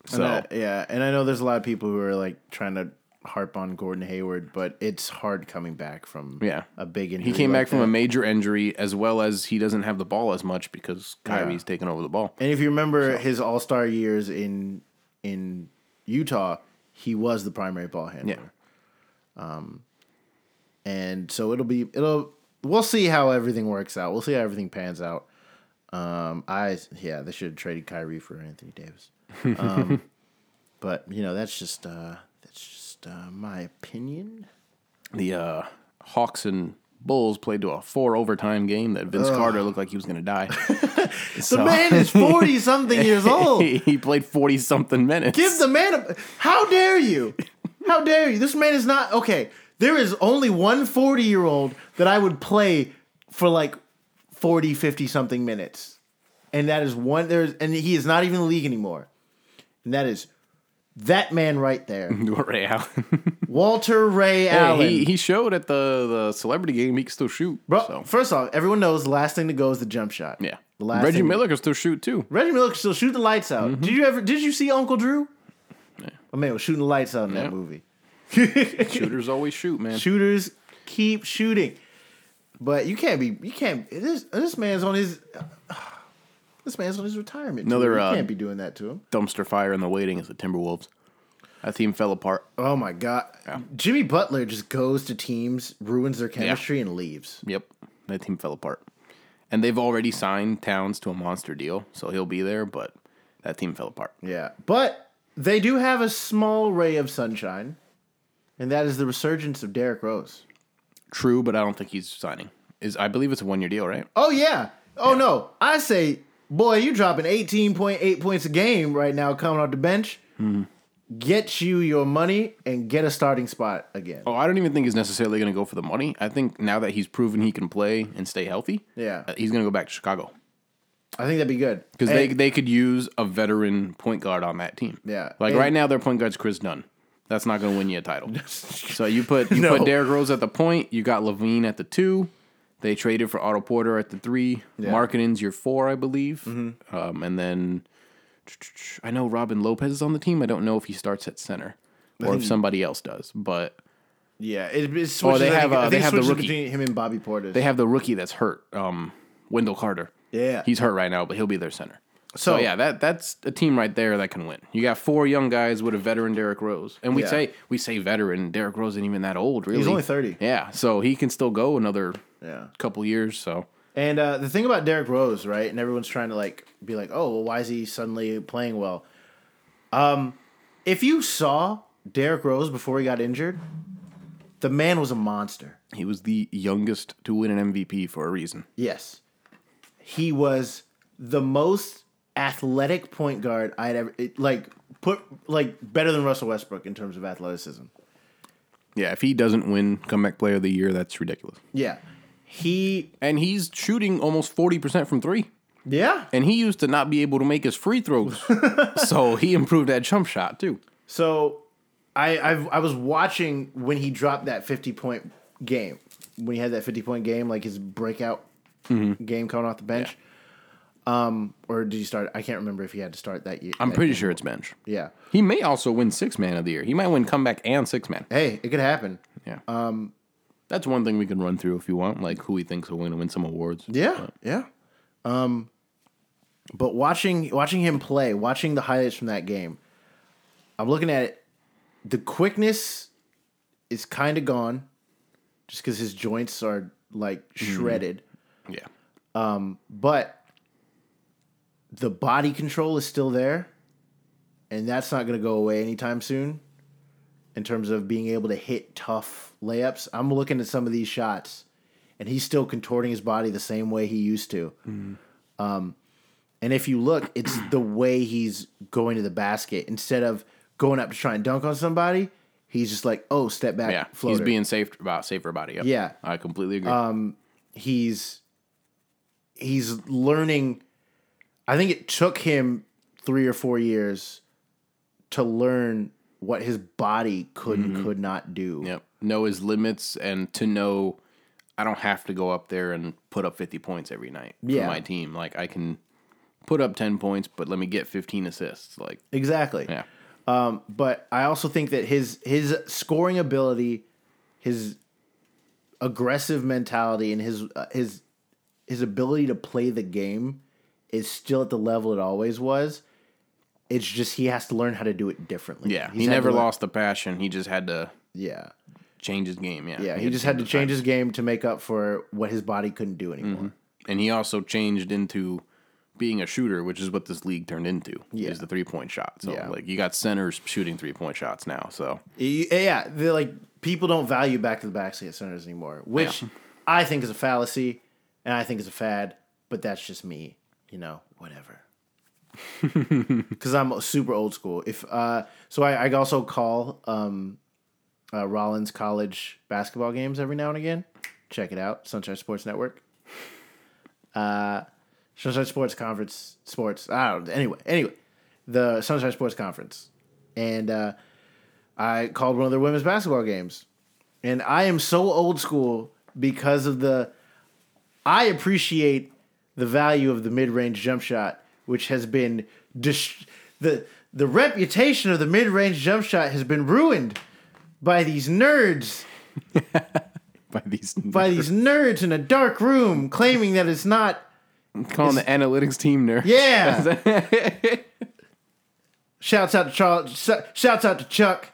So Uh, yeah, and I know there's a lot of people who are like trying to harp on Gordon Hayward, but it's hard coming back from Yeah. a big injury. he came like back from that. a major injury, as well as he doesn't have the ball as much because Kyrie's taking over the ball. And if you remember his All Star years in in Utah, he was the primary ball handler. Yeah. and so it'll be it'll we'll see how everything works out. We'll see how everything pans out. Um, I yeah, they should have traded Kyrie for Anthony Davis. Um, but you know that's just uh, that's just uh, my opinion. the uh, Hawks and Bulls played to a four overtime game that Vince Carter looked like he was going to die. The man is forty something years old. he, he played 40 something minutes. Give the man a. How dare you? How dare you? This man is not okay. There is only one 40 year old that I would play for like 40, 50 something minutes. And that is one there's and he is not even in the league anymore. And that is that man right there. Ray Allen. Walter Ray Allen. he, he showed at the, the celebrity game he can still shoot. Bro, so. first off, everyone knows the last thing to go is the jump shot. Yeah. The last Reggie thing- Miller can still shoot too. Reggie Miller can still shoot the lights out. Mm-hmm. Did you ever did you see Uncle Drew? My man was shooting the lights out in Yeah. that movie. Shooters always shoot, man. shooters keep shooting. But you can't be you can't this this man's on his this man's on his retirement. Another, you uh, can't be doing that to him. Dumpster fire in the waiting is the Timberwolves. That team fell apart. Oh my god. Jimmy Butler just goes to teams, ruins their chemistry and leaves. Yep. That team fell apart. And they've already signed Towns to a monster deal, so he'll be there, but that team fell apart. Yeah. But they do have a small ray of sunshine, and that is the resurgence of Derrick Rose. True, but I don't think he's signing. Is I believe it's a one year deal, right? Oh yeah. Oh no. I say, boy, you dropping 18.8 points a game right now coming off the bench. Mm-hmm. Get you your money and get a starting spot again. Oh, I don't even think he's necessarily going to go for the money. I think now that he's proven he can play and stay healthy, Yeah. uh, he's going to go back to Chicago I think that'd be good. because they they could use a veteran point guard on that team. Yeah. like And- right now their point guard's Kris Dunn. That's not going to win you a title. so you put you No. put Derrick Rose at the point. You got LaVine at the two. They traded for Otto Porter at the three. Yeah. Mm-hmm. Markkanen's your four, I believe. Um, and then I know Robin Lopez is on the team. I don't know if he starts at center or if somebody else does. But yeah, it, it switches. Oh, they have, uh, they have the rookie. between him and Bobby Portis. they have the rookie that's hurt. Um, Wendell Carter. Yeah. He's hurt right now, but he'll be their center. So- So, yeah, that that's a team right there that can win. You got four young guys with a veteran Derrick Rose, and we Yeah. say we say veteran. Derrick Rose isn't even that old, really. He's only 30. Yeah, so he can still go another Yeah. couple years. So And uh, the thing about Derrick Rose, right? And everyone's trying to like be like, oh, well, why is he suddenly playing well? Um, if you saw Derrick Rose before he got injured, the man was a monster. he was the youngest to win an MVP for a reason. Yes, he was the most athletic point guard I'd ever it, like put like better than Russell Westbrook in terms of athleticism. Yeah, if he doesn't win comeback player of the year, that's ridiculous. Yeah, he And he's shooting almost forty percent from three. yeah. And he used to not be able to make his free throws, so he improved that jump shot too. So I I've, I was watching when he dropped that fifty point game when he had that fifty point game like his breakout mm-hmm. game coming off the bench. Um, or did you start? I can't remember if he had to start that year. I'm that pretty game. sure it's bench. Yeah. He may also win six man of the year. He might win comeback and six man. Hey, it could happen. Yeah. Um, that's one thing we can run through if you want, like who he thinks will win and win some awards. Yeah, yeah. Um, but watching watching him play, watching the highlights from that game, I'm looking at it. The quickness is kind of gone, just because his joints are like shredded. Yeah. Um, but the body control is still there, and that's not going to go away anytime soon. In terms of being able to hit tough layups, I'm looking at some of these shots, and he's still contorting his body the same way he used to. Um, and if you look, it's the way he's going to the basket instead of going up to try and dunk on somebody. He's just like, oh, step back, Yeah. floater. He's being safe about safer about it. Yeah. I completely agree. he's he's learning I think it took him 3 or 4 years to learn what his body could and could not do. yep. Know his limits and to know I don't have to go up there and put up 50 points every night for my team. Like I can put up 10 points, but let me get 15 assists. Like, Exactly. yeah. Um, but I also think that his his scoring ability, his aggressive mentality, and his uh, his his ability to play the game is still at the level it always was. It's just he has to learn how to do it differently. Yeah. He's he never lost the passion. He just had to Yeah, change his game. Yeah. yeah. He just had to change his game to make up for what his body couldn't do anymore. Mm-hmm. And he also changed into being a shooter, which is what this league turned into. Yeah. Is the three point shot. So Yeah. like you got centers shooting three point shots now. So Yeah, they're like people don't value back to the basket centers anymore, which I think is a fallacy, and I think is a fad. But that's just me, you know. Whatever. Because I'm super old school. If uh, so, I, I also call um, uh, Rollins College basketball games every now and again. Check it out, Sunshine Sports Network. Uh, Sunshine Sports Conference Sports. I don't. Anyway, anyway, the Sunshine Sports Conference, and uh, I called one of their women's basketball games. And I am so old school because of the I appreciate the value of the mid-range jump shot, which has been dis- the the reputation of the mid-range jump shot has been ruined by these nerds, by these by these nerds in a dark room claiming that it's not calling the analytics team nerd. Yeah. shouts out to Charles. sh- Shouts out to Chuck.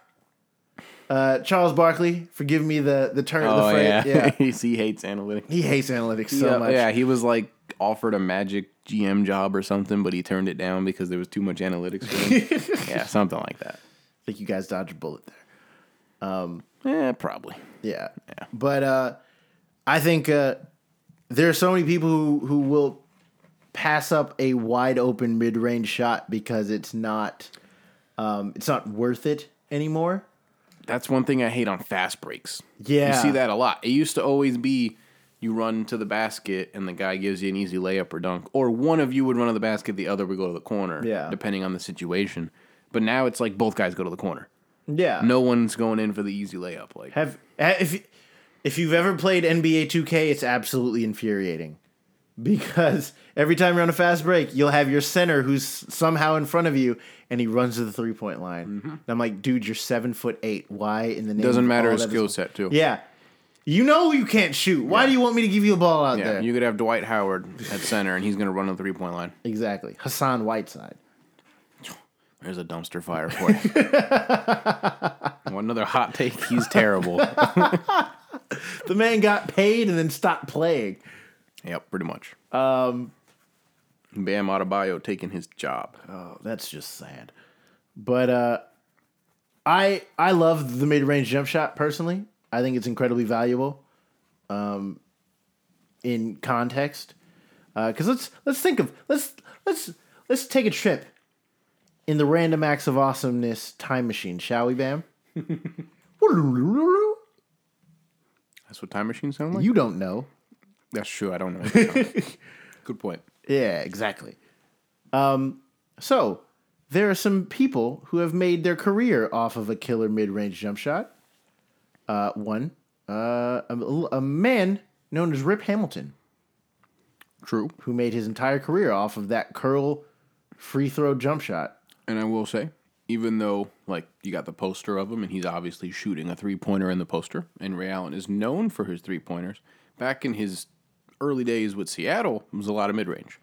Uh, Charles Barkley for giving me the the turn. Oh the phrase. yeah. yeah. he hates analytics. He hates analytics so yeah, much. yeah, he was like offered a magic GM job or something, but he turned it down because there was too much analytics for him. yeah, something like that. I think you guys dodged a bullet there. Yeah, probably. Yeah. But uh, I think uh, there are so many people who, who will pass up a wide open mid range shot because it's not um, it's not worth it anymore. That's one thing I hate on fast breaks. Yeah. You see that a lot. It used to always be you run to the basket and the guy gives you an easy layup or dunk, or one of you would run to the basket, the other would go to the corner. Yeah. Depending on the situation. But now it's like both guys go to the corner. Yeah. No one's going in for the easy layup. Like Have ha- if if you've ever played NBA 2K, it's absolutely infuriating because every time you're on a fast break, you'll have your center who's somehow in front of you, and he runs to the three point line. Mm-hmm. And I'm like, dude, you're seven foot eight. Why in the name doesn't of matter his skill set too. Yeah, You know you can't shoot. Why do you want me to give you a ball out Yeah, there? you could have Dwight Howard at center, and he's going to run the three point line. exactly. Hassan Whiteside. There's a dumpster fire for you. One another hot take. He's terrible. The man got paid and then stopped playing. yep, pretty much. Um, Bam Adebayo taking his job. Oh, that's just sad. But uh I I love the mid range jump shot personally. I think it's incredibly valuable um in context. Uh cuz let's let's think of let's let's let's take a trip in the random acts of awesomeness time machine, shall we, Bam? That's what time machines sound like. you don't know. That's true. I don't know. Good point. Yeah, exactly. Um, so there are some people who have made their career off of a killer mid-range jump shot. Uh, one, uh, a, a man known as Rip Hamilton, True. who made his entire career off of that curl free throw jump shot. And I will say, even though like you got the poster of him, and he's obviously shooting a three pointer in the poster, and Ray Allen is known for his three pointers. Back in his early days with Seattle, it was a lot of mid range.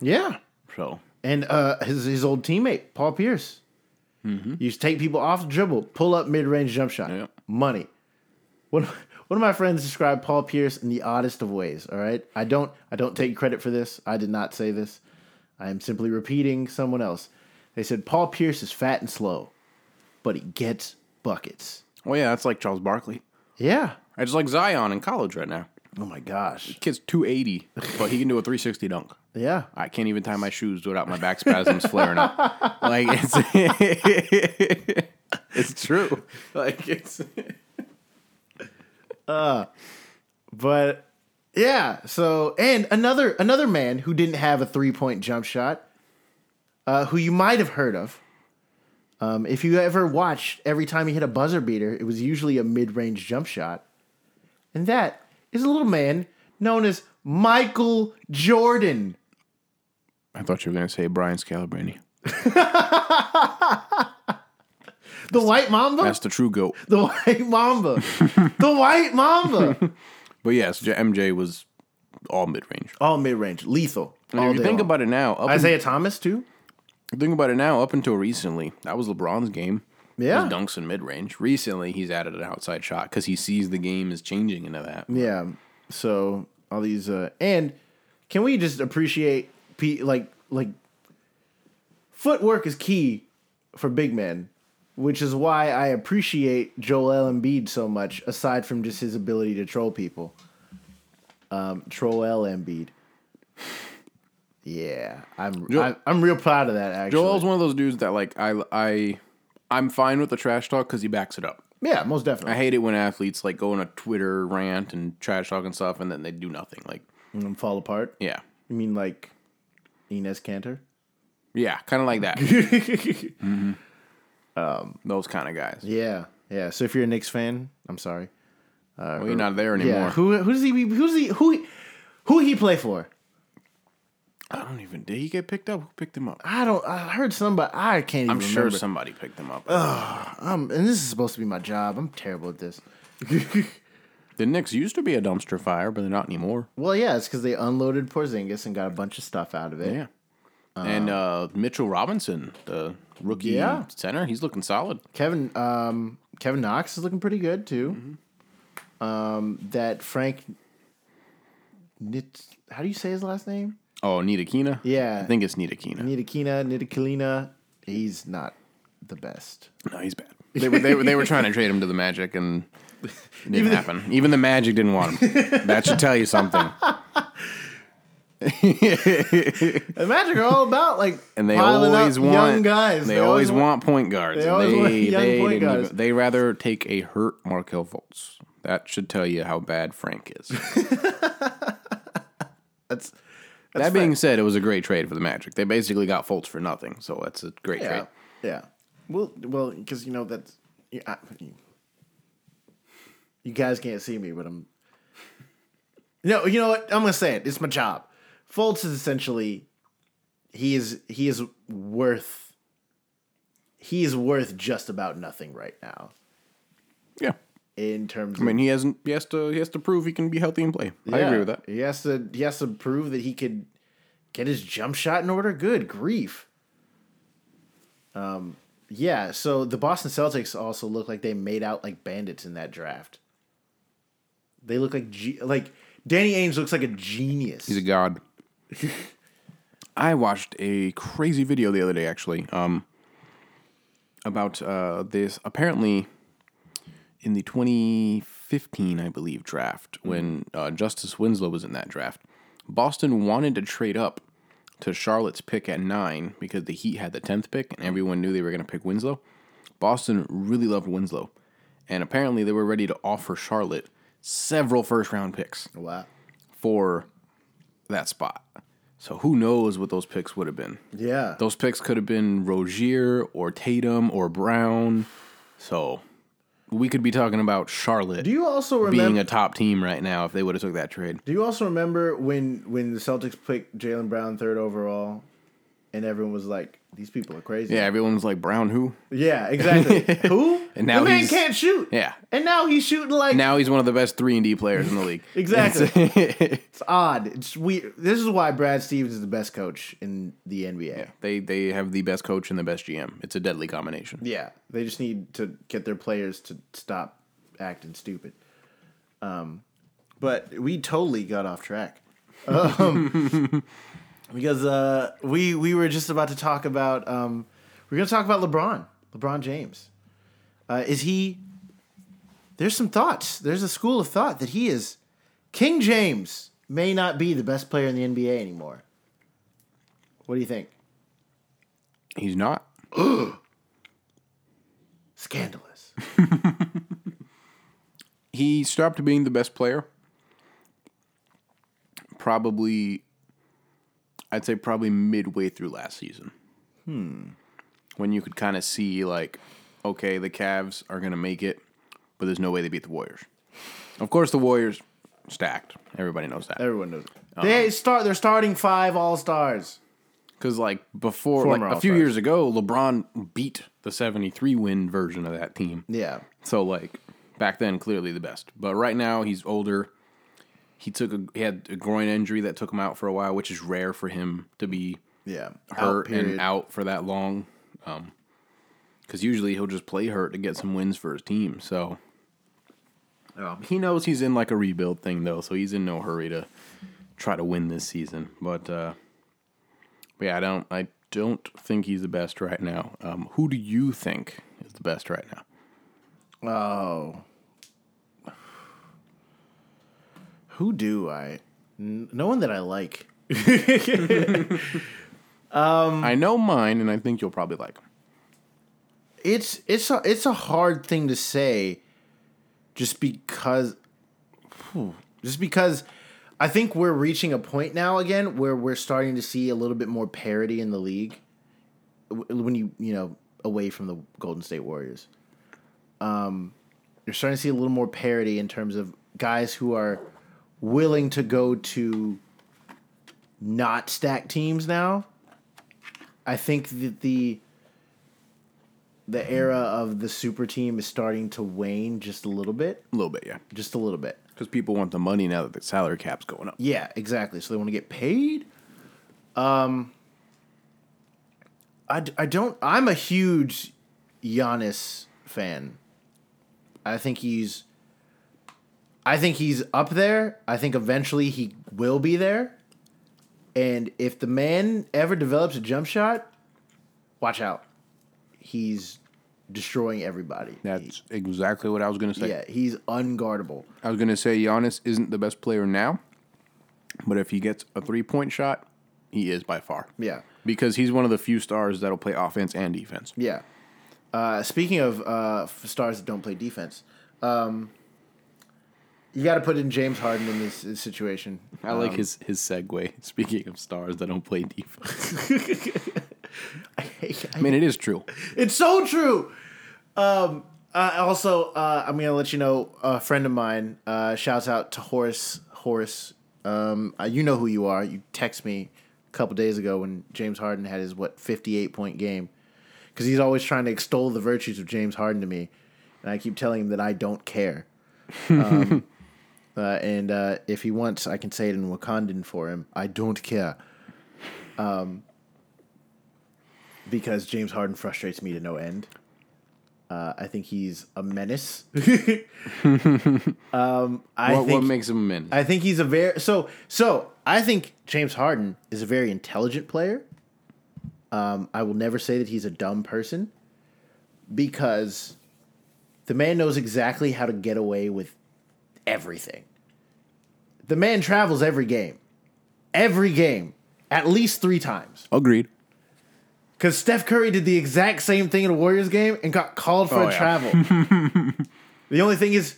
Yeah, So and uh, his his old teammate Paul Pierce used to take people off the dribble, pull up mid-range jump shot, Yeah. money. One one of my friends described Paul Pierce in the oddest of ways. All right, I don't I don't take credit for this. I did not say this. I am simply repeating someone else. They said Paul Pierce is fat and slow, but he gets buckets. well, yeah, that's like Charles Barkley. Yeah. I just like Zion in college right now. Oh my gosh. Kid's two eighty, but he can do a three sixty dunk. Yeah. I can't even tie my shoes without my back spasms flaring up. Like it's it's true. Like it's But yeah, so and another another man who didn't have a three point jump shot, uh, who you might have heard of. Um, if you ever watched, every time he hit a buzzer beater, it was usually a mid range jump shot, and that is a little man known as Michael Jordan. I thought you were gonna say Brian Scalabrine. The White Mamba, That's the true goat. the White Mamba, the White Mamba. But yes, MJ was all mid range. All mid range, lethal. And all if you think long. about it now, Isaiah Thomas too. think about it now, up until recently, that was LeBron's game. Yeah. His dunks in mid range. Recently, he's added an outside shot because he sees the game is changing into that. Yeah. So all these uh and can we just appreciate pe- like like footwork is key for big men, which is why I appreciate Joel Embiid so much aside from just his ability to troll people. Um troll L Embiid. Yeah, I'm Jo- I, I'm real proud of that actually. Joel's one of those dudes that like I I I'm fine with the trash talk because he backs it up. yeah, most definitely. I hate it when athletes like go on a Twitter rant and trash talk and stuff, and then they do nothing. Like, And fall apart. yeah, You mean like Enes Kanter? yeah, kind of like that. Mhm. Those kind of guys. Yeah, yeah. So if you're a Knicks fan, I'm sorry. well, you're not there anymore. Yeah. Who who does he who's he who who he play for? I don't even. Did he get picked up? Who picked him up? I don't. I heard somebody. I can't even I'm sure remember. somebody picked him up. Um, and this is supposed to be my job. I'm terrible at this. the Knicks used to be a dumpster fire, but they're not anymore. Well, yeah, it's because they unloaded Porzingis and got a bunch of stuff out of it. Yeah. And uh, Mitchell Robinson, the rookie Yeah. center, he's looking solid. Kevin um Kevin Knox is looking pretty good too. Mm-hmm. Um, that Frank. Nit, how do you say his last name? Oh, Nita Kina? Yeah. I think it's Nita Kina. Nidakina, Nidakalina. He's not the best. No, he's bad. They were, they, were, they were trying to trade him to the Magic, and it didn't happen. Even the Magic didn't want him. That should tell you something. The Magic are all about like And they always want young guys. They, always want, point guards. they always they, want young they point guards. even- they rather take a hurt Markelle Fultz. That should tell you how bad Frank is. That's that being said, it was a great trade for the Magic. They basically got Fultz for nothing, so that's a great yeah, trade. yeah. Well, well, because you know that's you, I, you guys can't see me, but I'm. No, you know what? I'm gonna say it. It's my job. Fultz is essentially he is he is worth he is worth just about nothing right now. Yeah. in terms. I mean, he hasn't. He has to. He has to prove he can be healthy and play. I agree with that. He has to. He has to prove that he could get his jump shot in order. Good grief. Um. Yeah. So the Boston Celtics also look like they made out like bandits in that draft. They look like ge- like Danny Ainge looks like a genius. He's a god. I watched a crazy video the other day, actually, um, about uh, this. Apparently, in the 2015, I believe, draft, when uh, Justice Winslow was in that draft, Boston wanted to trade up to Charlotte's pick at nine because the Heat had the 10th pick and everyone knew they were going to pick Winslow. Boston really loved Winslow. And apparently, they were ready to offer Charlotte several first round picks wow. for that spot. So who knows what those picks would have been? Yeah. Those picks could have been Rozier or Tatum or Brown. So we could be talking about Charlotte Do you also remember? being a top team right now if they would have took that trade. do you also remember when when the Celtics picked Jaylen Brown third overall, and everyone was like, "These people are crazy." Yeah, everyone was like Brown who? Yeah. Exactly. Who? And now the man can't shoot. Yeah. And now he's shooting like Now he's one of the best three and D players in the league. Exactly. It's- odd. It's weird. This is why Brad Stevens is the best coach in the NBA. they they have the best coach and the best GM. It's a deadly combination. Yeah, they just need to get their players to stop acting stupid. Um, but we totally got off track. Um, because uh, we we were just about to talk about um, we're going to talk about LeBron, LeBron James. Uh, is he? There's some thoughts. There's a school of thought that he is King James may not be the best player in the NBA anymore. What do you think? He's not. Scandalous. he stopped being the best player. Probably, I'd say probably midway through last season. Hmm. When you could kind of see like, okay, the Cavs are gonna make it, but there's no way they beat the Warriors. Of course, the Warriors stacked. Everybody knows that. Everyone knows. It. They start. They're starting five All Stars. Because like before, like Former a few All-Stars. years ago, LeBron beat the '73 win version of that team. Yeah. So like back then, clearly the best. But right now, he's older. He took a he had a groin injury that took him out for a while, which is rare for him to be Yeah. hurt and out for that long. Because usually he'll just play hurt to get some wins for his team. So um, he knows he's in like a rebuild thing though, so he's in no hurry to try to win this season. But, uh, but yeah, I don't I don't think he's the best right now. Um, who do you think is the best right now? Oh. Who do I? N- No one that I like. I know mine, and I think you'll probably like. It's it's a it's a hard thing to say, just because, Whew. just because, I think we're reaching a point now again where we're starting to see a little bit more parity in the league. When you you know away from the Golden State Warriors, um, you're starting to see a little more parity in terms of guys who are willing to go to not stack teams now. I think that the the era of the super team is starting to wane just a little bit, A little bit, yeah. just a little bit. Because people want the money now that the salary cap's going up. Yeah, exactly. So they want to get paid. Um, I, I don't. I'm a huge Giannis fan. I think he's. I think he's up there. I think eventually he will be there. And if the man ever develops a jump shot, watch out. He's destroying everybody. That's exactly what I was going to say. yeah, he's unguardable. I was going to say Giannis isn't the best player now, but if he gets a three point shot, he is by far. Yeah. Because he's one of the few stars that'll play offense and defense. Yeah. Uh, speaking of uh, stars that don't play defense, um, you got to put in James Harden in this, this situation. I like his his segue. Speaking of stars that don't play defense, I mean it is true. It's so true. Um, uh, also, uh, I'm gonna let you know a friend of mine. Uh, shouts out to Horace. Horace, um, uh, you know who you are. You text me a couple days ago when James Harden had his what 58 point game, because he's always trying to extol the virtues of James Harden to me, and I keep telling him that I don't care. Um, uh, and uh, if he wants, I can say it in Wakandan for him. I don't care. Um, because James Harden frustrates me to no end. Uh, I think he's a menace. um, I what, think what makes him a menace? I think he's a very so so. I think James Harden is a very intelligent player. Um, I will never say that he's a dumb person because the man knows exactly how to get away with everything. The man travels every game, every game, at least three times. Agreed. Because Steph Curry did the exact same thing in a Warriors game and got called for Oh, a yeah. travel. the only thing is,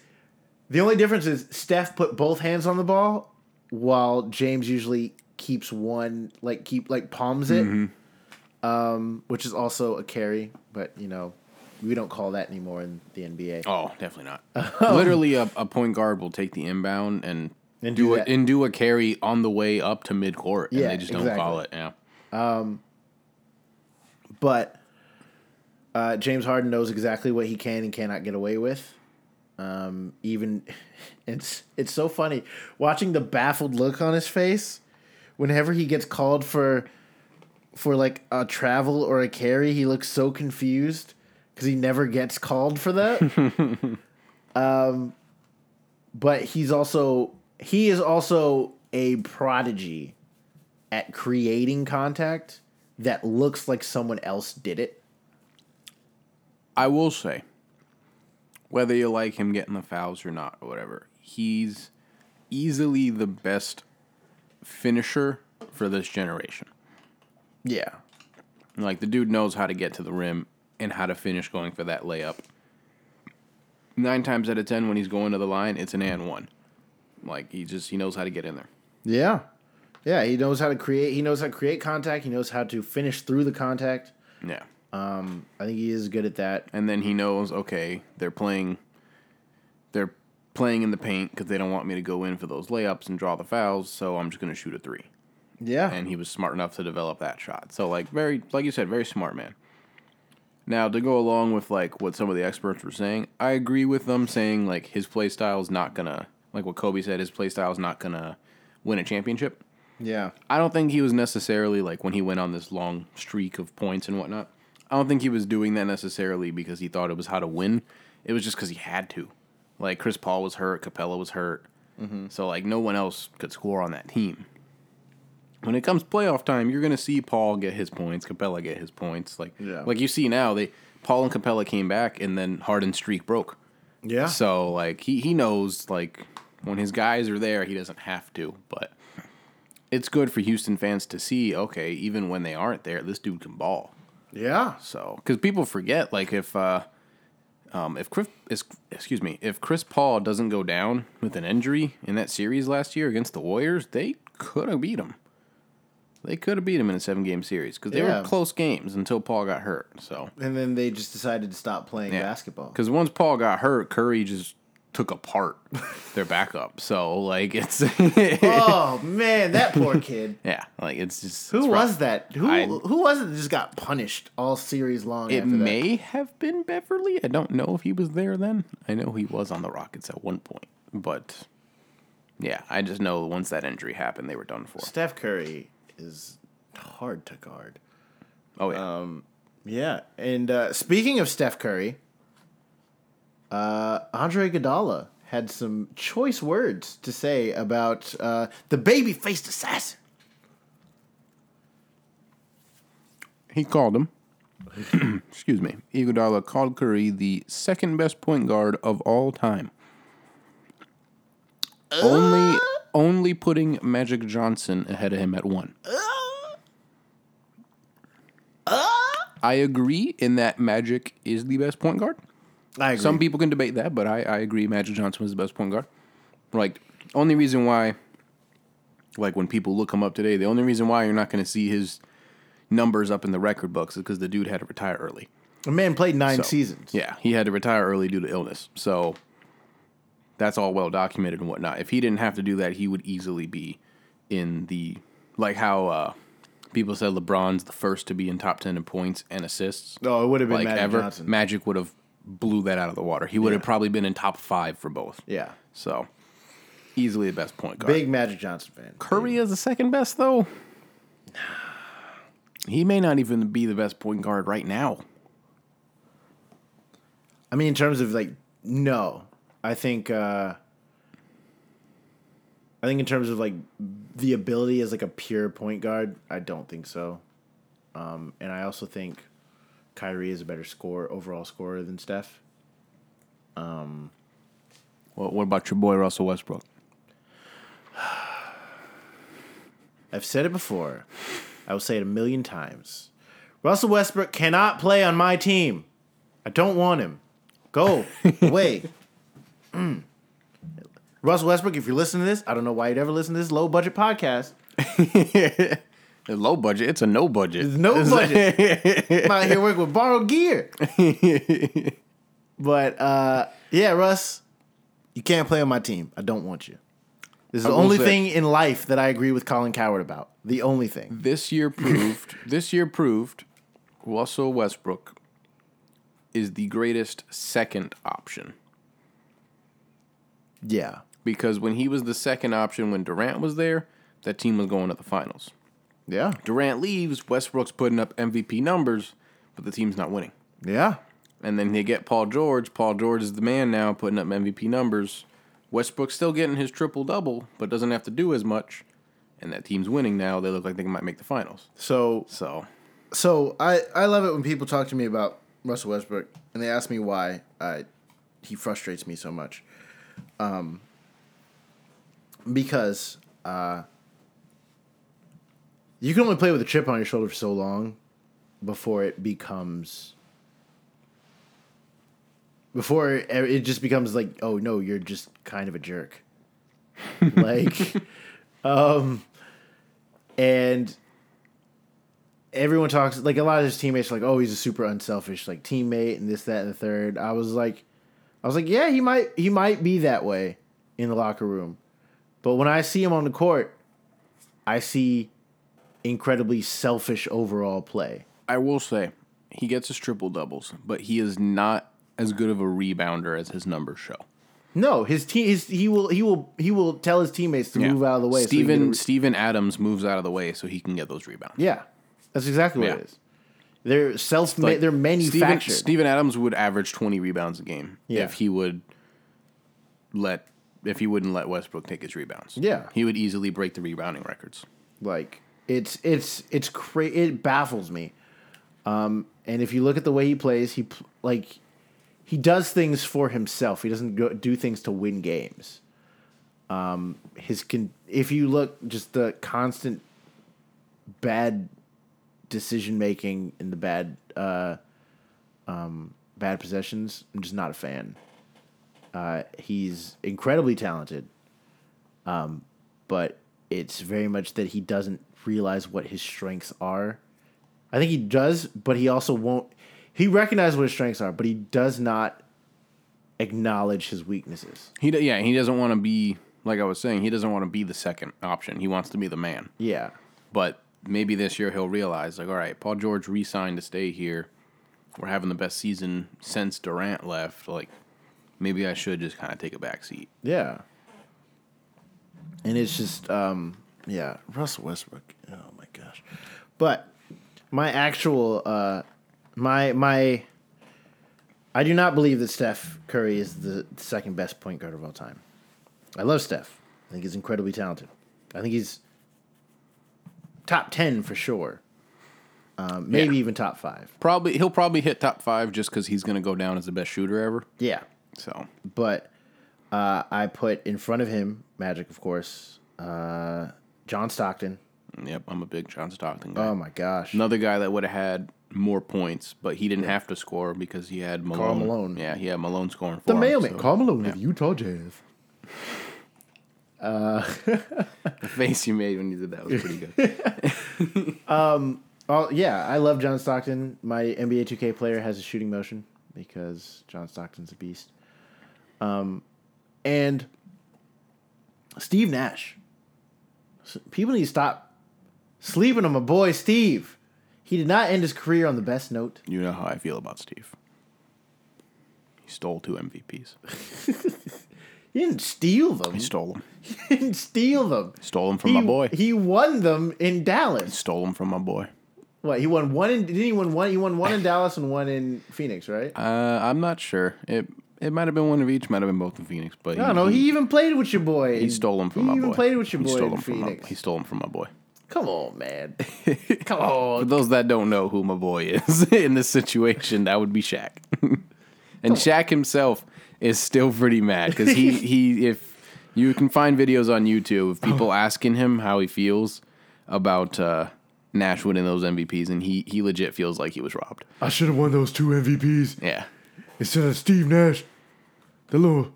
the only difference is Steph put both hands on the ball, while James usually keeps one, like keep like palms it, Mm-hmm. um, which is also a carry. But you know, we don't call that anymore in the NBA. Oh, definitely not. Literally, a, a point guard will take the inbound and, And do, do it that. and do a carry on the way up to mid court, and Yeah, they just don't exactly. call it. Yeah. Um, But uh, James Harden knows exactly what he can and cannot get away with. Um, even it's it's so funny watching the baffled look on his face whenever he gets called for for like a travel or a carry. He looks so confused because he never gets called for that. um, but he's also he is also a prodigy at creating contact that looks like someone else did it. I will say, whether you like him getting the fouls or not, or whatever, he's easily the best finisher for this generation. Yeah. Like the dude knows how to get to the rim and how to finish going for that layup. Nine times out of ten, when he's going to the line, it's an and one. Like he just he knows how to get in there. Yeah. Yeah, he knows how to create he knows how to create contact, he knows how to finish through the contact. Yeah, Um, I think he is good at that. and then he knows okay they're playing, they're playing in the paint because they don't want me to go in for those layups and draw the fouls, so I'm just gonna shoot a three. Yeah. and he was smart enough to develop that shot. So like very like you said, very smart man. Now to go along with like what some of the experts were saying, I agree with them saying like his play style is not gonna like what Kobe said, his play style is not gonna win a championship. yeah. I don't think he was necessarily like when he went on this long streak of points and whatnot. I don't think he was doing that necessarily because he thought it was how to win. It was just because he had to. Like Chris Paul was hurt, Capela was hurt, mm-hmm. so like no one else could score on that team. When it comes playoff time, you're gonna see Paul get his points, Capela get his points. Like Yeah. like you see now, they Paul and Capela came back, and then Harden's streak broke. Yeah. So like he he knows like when his guys are there, he doesn't have to, but it's good for Houston fans to see. Okay, even when they aren't there, this dude can ball. Yeah. So because people forget, like if uh, um, if Chris excuse me, if Chris Paul doesn't go down with an injury in that series last year against the Warriors, they could have beat him. They could have beat him in a seven game series because they Yeah. were close games until Paul got hurt. So And then they just decided to stop playing basketball. Because once Paul got hurt, Curry just took apart their backup. So like it's oh man, that poor kid. yeah, like it's just Who it's rough. was that? Who I- who was it that just got punished all series long? It after that? may have been Beverley. I don't know if he was there then. I know he was on the Rockets at one point, but yeah, I just know once that injury happened, they were done for. Steph Curry is hard to guard. Oh yeah, Um, Yeah, and uh, speaking of Steph Curry, uh, Andre Iguodala had some choice words to say about uh, the baby-faced assassin. he called him. Excuse me. Iguodala called Curry the second best point guard of all time. Only, uh. only putting Magic Johnson ahead of him at one. Uh. Uh. I agree in that Magic is the best point guard. I agree. Some people can debate that, but I, I agree Magic Johnson was the best point guard. Like, only reason why, like, when people look him up today, the only reason why you're not going to see his numbers up in the record books is because the dude had to retire early. a man played nine So, seasons. Yeah, he had to retire early due to illness. So that's all well documented and whatnot. If he didn't have to do that, he would easily be in the like how uh, people said LeBron's the first to be in top ten in points and assists. Oh, it would have been like Magic ever, Johnson. Magic would have blew that out of the water. He would have probably been in top five for both. Yeah. So easily the best point guard. Big Magic Johnson fan. Curry is the second best though. He may not even be the best point guard right now. I mean, in terms of like, no, I think, uh, I think in terms of like the ability as like a pure point guard, I don't think so. Um, and I also think Kyrie is a better scorer, overall scorer than Steph. Well, what about your boy Russell Westbrook? I've said it before. I will say it a million times. Russell Westbrook cannot play on my team. I don't want him. Go away. Mm. Russell Westbrook, if you're listening to this, I don't know why you'd ever listen to this low budget podcast. It's low budget. It's a no budget. It's no budget. I'm out here working with borrowed gear. but uh, yeah, Russ, you can't play on my team. I don't want you. This is I the only thing in life that I agree with Colin Cowherd about. The only thing. This year proved. this year proved. Russell Westbrook is the greatest second option Yeah. because when he was the second option when Durant was there, that team was going to the finals. Yeah. Durant leaves, Westbrook's putting up MVP numbers, but the team's not winning. Yeah. And then they get Paul George. Paul George is the man now, putting up MVP numbers. Westbrook's still getting his triple double, but doesn't have to do as much. And that team's winning now. They look like they might make the finals. So So so I, I love it when people talk to me about Russell Westbrook and they ask me why I he frustrates me so much. Um because uh you can only play with a chip on your shoulder for so long before it becomes before it, it just becomes like oh no you're just kind of a jerk like um and everyone talks like a lot of his teammates are like, oh, he's a super unselfish like teammate and this, that, and the third. I was like, I was like, yeah, he might he might be that way in the locker room, but when I see him on the court, I see incredibly selfish overall play. I will say he gets his triple doubles, but he is not as good of a rebounder as his numbers show. No, his team, his he will he will he will tell his teammates to move out of the way. so Steven a re- Steven Adams moves out of the way so he can get those rebounds. yeah, that's exactly what Yeah. it is. They're self Like, they're Steven, manufactured. Steven Adams would average twenty rebounds a game Yeah. if he would let if he wouldn't let Westbrook take his rebounds. Yeah. he would easily break the rebounding records. Like it's it's it's cra- it baffles me. Um, and if you look at the way he plays, he like he does things for himself. He doesn't go, do things to win games. Um, his con- if you look just the constant bad decision making and the bad uh, um, bad possessions, I'm just not a fan. Uh, he's incredibly talented but it's very much that he doesn't realize what his strengths are. I think he does, but he also won't. He recognizes what his strengths are, but he does not acknowledge his weaknesses. He yeah he doesn't want to be like I was saying he doesn't want to be the second option. He wants to be the man. Yeah, But maybe this year he'll realize, like, all right, Paul George re-signed to stay here. We're having the best season since Durant left. Like, maybe I should just kind of take a back seat. yeah. And it's just, um, yeah, Russell Westbrook. Oh my gosh! But my actual, uh, my my, I do not believe that Steph Curry is the second best point guard of all time. I love Steph. I think he's incredibly talented. I think he's top ten for sure. Um, maybe Yeah. even top five. Probably he'll probably hit top five just because he's gonna go down as the best shooter ever. Yeah, So but uh, I put in front of him Magic, of course. Uh, John Stockton. yep, I'm a big John Stockton guy. Oh my gosh. Another guy that would have had more points, but he didn't have to score because he had Malone. Malone. Yeah, he had Malone scoring for the him. mailman, so Karl Malone of the Utah Jazz. The face you made when you did that was pretty good. um, Oh yeah, I love John Stockton. My NBA 2K player has a shooting motion because John Stockton's a beast. Um, and Steve Nash. People need to stop sleeping on my boy Steve. He did not end his career on the best note. you know how I feel about Steve. He stole two MVPs. He didn't steal them. He stole them. He didn't steal them. Stole them from he, my boy. He won them in Dallas. Stole them from my boy. What? He won one in. Didn't he win one? He won one in Dallas and one in Phoenix, right? Uh, I'm not sure. It it might have been one of each. Might have been both in Phoenix. But I don't know. He even played with your boy. he stole them from he my even boy. played with your He boy stole in them from my, Phoenix. he stole them from my boy. Come on, man. Come on. For those that don't know who my boy is in this situation, that would be Shaq. and Shaq himself is still pretty mad because he, he if you can find videos on YouTube of people asking him how he feels about uh, Nash winning those MVPs, and he he legit feels like he was robbed. I should have won those two MVPs Yeah, instead of Steve Nash, the little,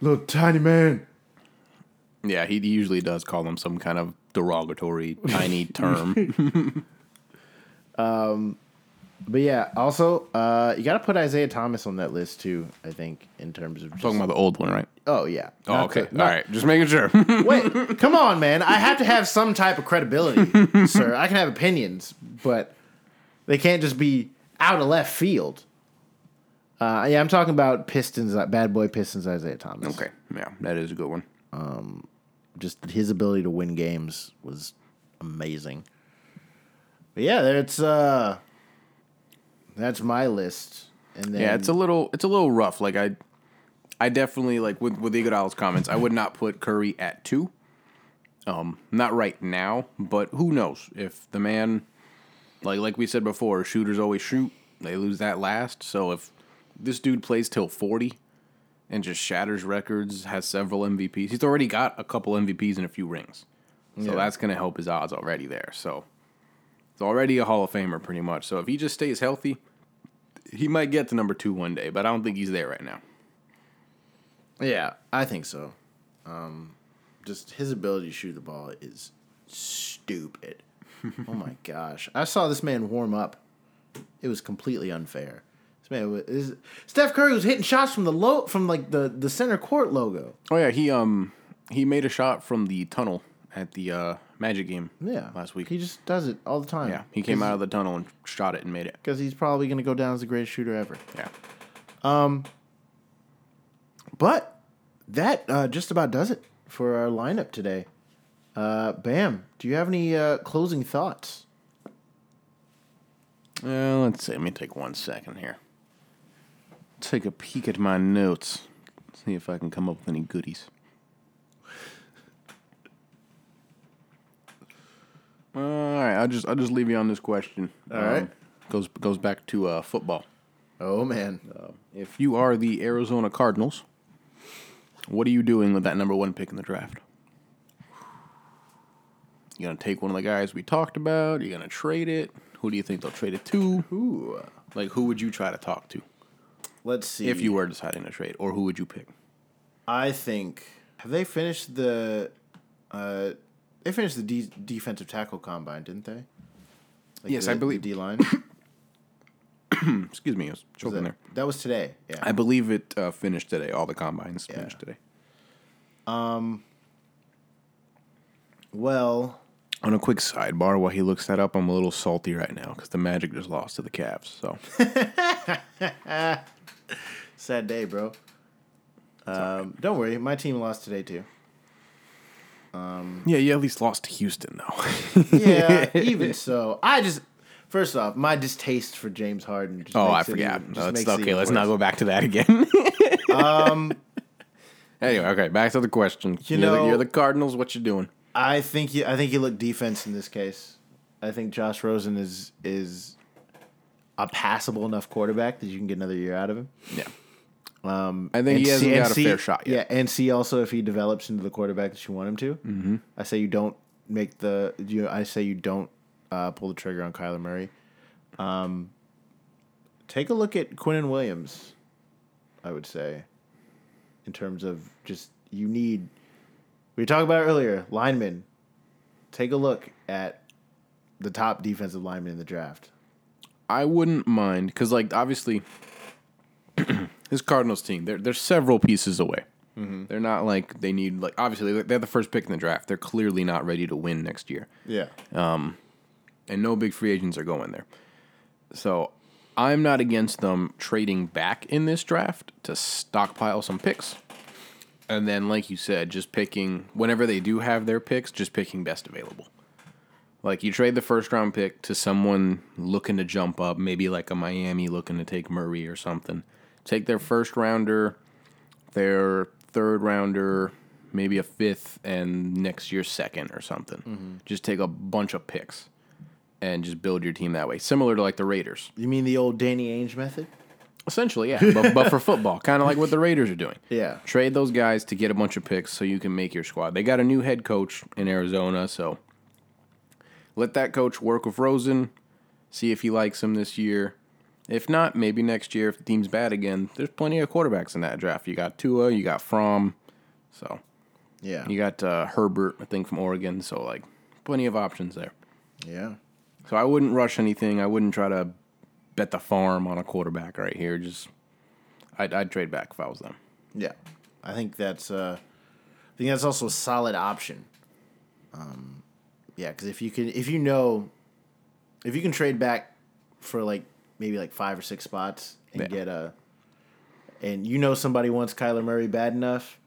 little tiny man. yeah. He usually does call him some kind of derogatory tiny term. But yeah, also uh, you got to put Isiah Thomas on that list too. I think in terms of just, Talking about the old one, right? oh yeah. Oh, okay. the- not- All right. Just making sure. Wait, come on, man. I have to have some type of credibility, sir. I can have opinions, but they can't just be out of left field. Uh, yeah, I'm talking about Pistons, uh, bad boy Pistons, Isiah Thomas. okay. Yeah, that is a good one. Um, just his ability to win games was amazing. But yeah, that's uh, that's my list. And then Yeah, it's a little it's a little rough. Like I I definitely like with with Iguodala's comments, I would not put Curry at two. Um, not right now, but who knows if the man, like like we said before, shooters always shoot. They lose that last. So if this dude plays till forty and just shatters records, has several MVPs, he's already got a couple MVPs and a few rings. So Yeah. that's gonna help his odds already there. So it's already a Hall of Famer pretty much. So if he just stays healthy, he might get to number two one day, but I don't think he's there right now. yeah, I think so. Um, just his ability to shoot the ball is stupid. oh my gosh, I saw this man warm up. It was completely unfair. This man was this, Steph Curry was hitting shots from the low from like the the center court logo. Oh yeah, he um he made a shot from the tunnel at the uh, Magic game. Yeah, last week. he just does it all the time. yeah, he came out of the tunnel and shot it and made it. because he's probably going to go down as the greatest shooter ever. Yeah. Um, But that uh, just about does it for our lineup today. Uh, Bam, do you have any uh, closing thoughts? Uh, let's see. Let me take one second here. Take a peek at my notes. See if I can come up with any goodies. All right, I'll just I'll just leave you on this question. All right. goes goes back to uh, football. Oh man, If you are the Arizona Cardinals, what are you doing with that number one pick in the draft? You gonna take one of the guys we talked about? You gonna trade it? Who do you think they'll trade it to? Ooh. Like who would you try to talk to let's see. if you were deciding to trade, or who would you pick? I think have they finished the? Uh, they finished the de- defensive tackle combine, didn't they? Like Yes, the- I believe- the D line. Excuse me, I was choking there. that, that was today. Yeah. I believe it uh, finished today. All the combines finished today. Um. well, On a quick sidebar, while he looks that up, I'm a little salty right now because the Magic just lost to the Cavs. So sad day, bro. Um, don't worry, my team lost today too. Yeah, you at least lost to Houston though. Yeah, even so, I just first off, my distaste for James Harden. Just Oh, I makes it forgot. even- No, it's- okay, let's not go back to that again. um. Anyway, okay, back to the question. You You are know- the, you're the Cardinals. What you doing? I think you, I think you look defense in this case. I think Josh Rosen is is a passable enough quarterback that you can get another year out of him. Yeah. Um, I think he hasn't see- got a see- fair shot yet. Yeah, and see also if he develops into the quarterback that you want him to. Mm-hmm. I say you don't make the you. I say you don't uh, pull the trigger on Kyler Murray. Um, take a look at Quinnen Williams. I would say, in terms of just you need. We talked about earlier, linemen. Take a look at the top defensive lineman in the draft. I wouldn't mind because, like, obviously, this Cardinals team, they're they're several pieces away. Mm-hmm. They're not like they need like obviously they're- they're the first pick in the draft. They're clearly not ready to win next year, Yeah. Um, and no big free agents are going there. So I'm not against them trading back in this draft to stockpile some picks. And then, like you said, just picking, whenever they do have their picks, just picking best available. Like you trade the first round pick to someone looking to jump up, maybe like a Miami looking to take Murray or something. Take their first rounder, their third rounder, maybe a fifth, and next year's second or something. Mm-hmm. Just take a bunch of picks and just build your team that way. Similar to like the Raiders. You mean the old Danny Ainge method? Essentially, yeah. but, but for football, kind of like what the Raiders are doing. Yeah. Trade those guys to get a bunch of picks so you can make your squad. They got a new head coach in Arizona, so let that coach work with Rosen, see if he likes him this year. If not, maybe next year if the team's bad again. There's plenty of quarterbacks in that draft. You got Tua, you got Fromm, so Yeah. you got uh, Herbert, I think from Oregon. So like, plenty of options there. Yeah. So I wouldn't rush anything. I wouldn't try to bet the farm on a quarterback right here. Just I'd, I'd trade back if I was them. Yeah, I think that's uh, I think that's also a solid option. Um, yeah, because if you can, if you know, if you can trade back for like maybe like five or six spots and Yeah. get a, and you know somebody wants Kyler Murray bad enough,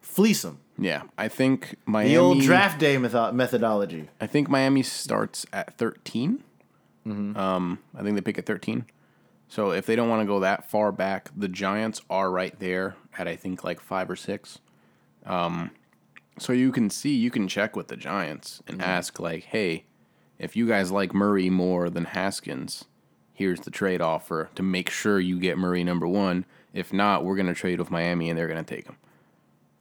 fleece him. Yeah, I think Miami. The old draft day metho- methodology. I think Miami starts at 13. Um, I think they pick at 13. So if they don't want to go that far back, the Giants are right there at I think like five or six. Um, so you can see, you can check with the Giants and ask like, hey, if you guys like Murray more than Haskins, here's the trade offer to make sure you get Murray number one. If not, we're gonna trade with Miami and they're gonna take him.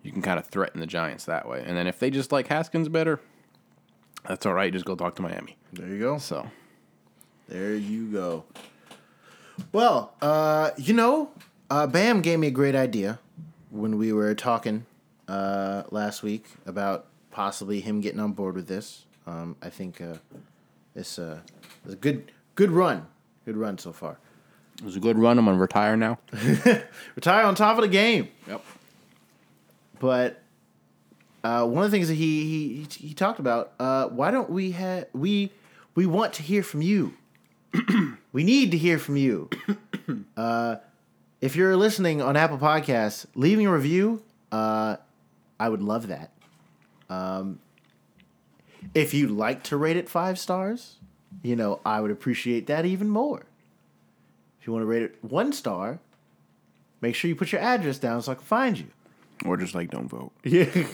You can kind of threaten the Giants that way, and then if they just like Haskins better, that's all right. Just go talk to Miami. There you go. So There you go. Well, uh, you know, uh, Bam gave me a great idea when we were talking uh, last week about possibly him getting on board with this. Um, I think uh, this uh, is a good good run. Good run so far. it was a good run. I'm gonna retire now. Retire on top of the game. Yep. But uh, one of the things that he he, he talked about, uh, why don't we have we we want to hear from you. we need to hear from you. uh, if you're listening on Apple Podcasts, leaving a review, uh, I would love that. Um, if you'd like to rate it five stars, you know, I would appreciate that even more. If you want to rate it one star, make sure you put your address down so I can find you. Or just like don't vote. Yeah.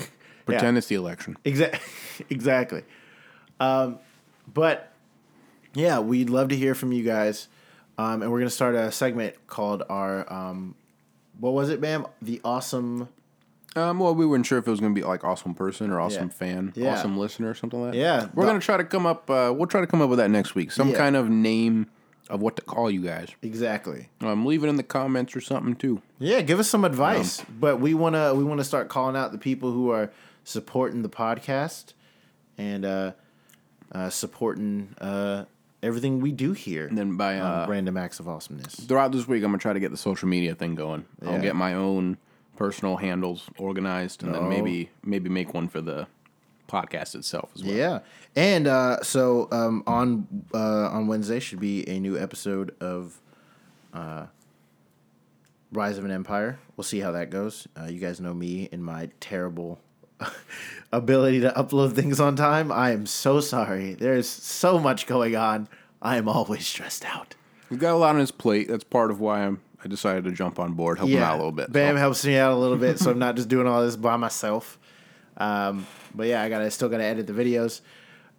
Pretend it's the election. Exactly. exactly. Um, but yeah, we'd love to hear from you guys. Um, and we're gonna start a segment called our um, what was it, ma'am? The awesome. Um, well, we weren't sure if it was gonna be like awesome person or awesome Yeah. fan, Yeah. awesome listener, or something like that. Yeah. we're The- gonna try to come up. Uh, we'll try to come up with that next week. Some Yeah. kind of name of what to call you guys. Exactly. Um, leave it in the comments or something too. Yeah, give us some advice. but we wanna we wanna start calling out the people who are supporting the podcast and uh, uh, supporting uh, everything we do here. And then by uh, Random Acts of Awesomeness. throughout this week, I'm gonna try to get the social media thing going. Yeah. I'll get my own personal handles organized, and then maybe maybe make one for the podcast itself as well. Yeah, and uh, so um, on uh, on Wednesday should be a new episode of uh, Rise of an Empire. We'll see how that goes. Uh, you guys know me and my terrible ability to upload things on time. I am so sorry. There's so much going on. I am always stressed out. We've got a lot on his plate. That's part of why I'm. I decided to jump on board, help him out a little bit. Bam so. helps me out a little bit, so I'm not just doing all this by myself. Um, but yeah, I gotta still gotta edit the videos.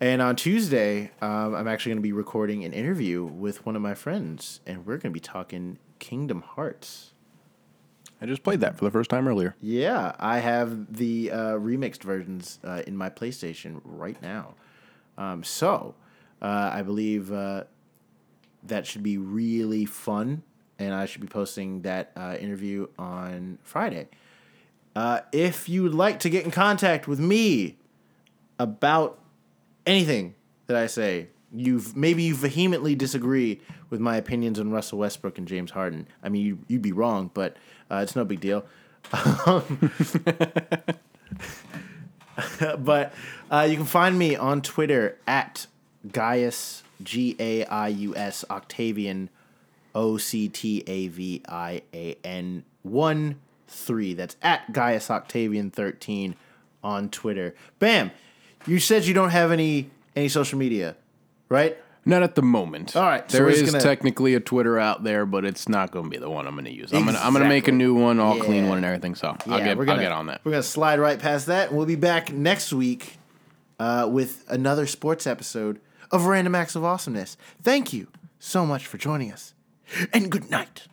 And on Tuesday, um, I'm actually gonna be recording an interview with one of my friends, and we're gonna be talking Kingdom Hearts. I just played that for the first time earlier. Yeah, I have the uh, remixed versions uh, in my PlayStation right now. Um, so uh, I believe uh, that should be really fun, and I should be posting that uh, interview on Friday. Uh, if you would like to get in contact with me about anything that I say, you've maybe you vehemently disagree with my opinions on Russell Westbrook and James Harden. I mean, you, you'd be wrong, but uh, it's no big deal. but uh, you can find me on Twitter at Gaius G A I U S Octavian O C T A V I A N 1 3. That's at Gaius Octavian 13 on Twitter. Bam! You said you don't have any any social media, right? Not at the moment. All right, so there we're just is gonna- technically a Twitter out there, but it's not going to be the one I'm going to use. I'm gonna I'm gonna make a new one, all clean Yeah. one and everything. So I'll get we're I'll get on that. We're gonna slide right past that, and we'll be back next week uh, with another sports episode of Random Acts of Awesomeness. Thank you so much for joining us, and good night.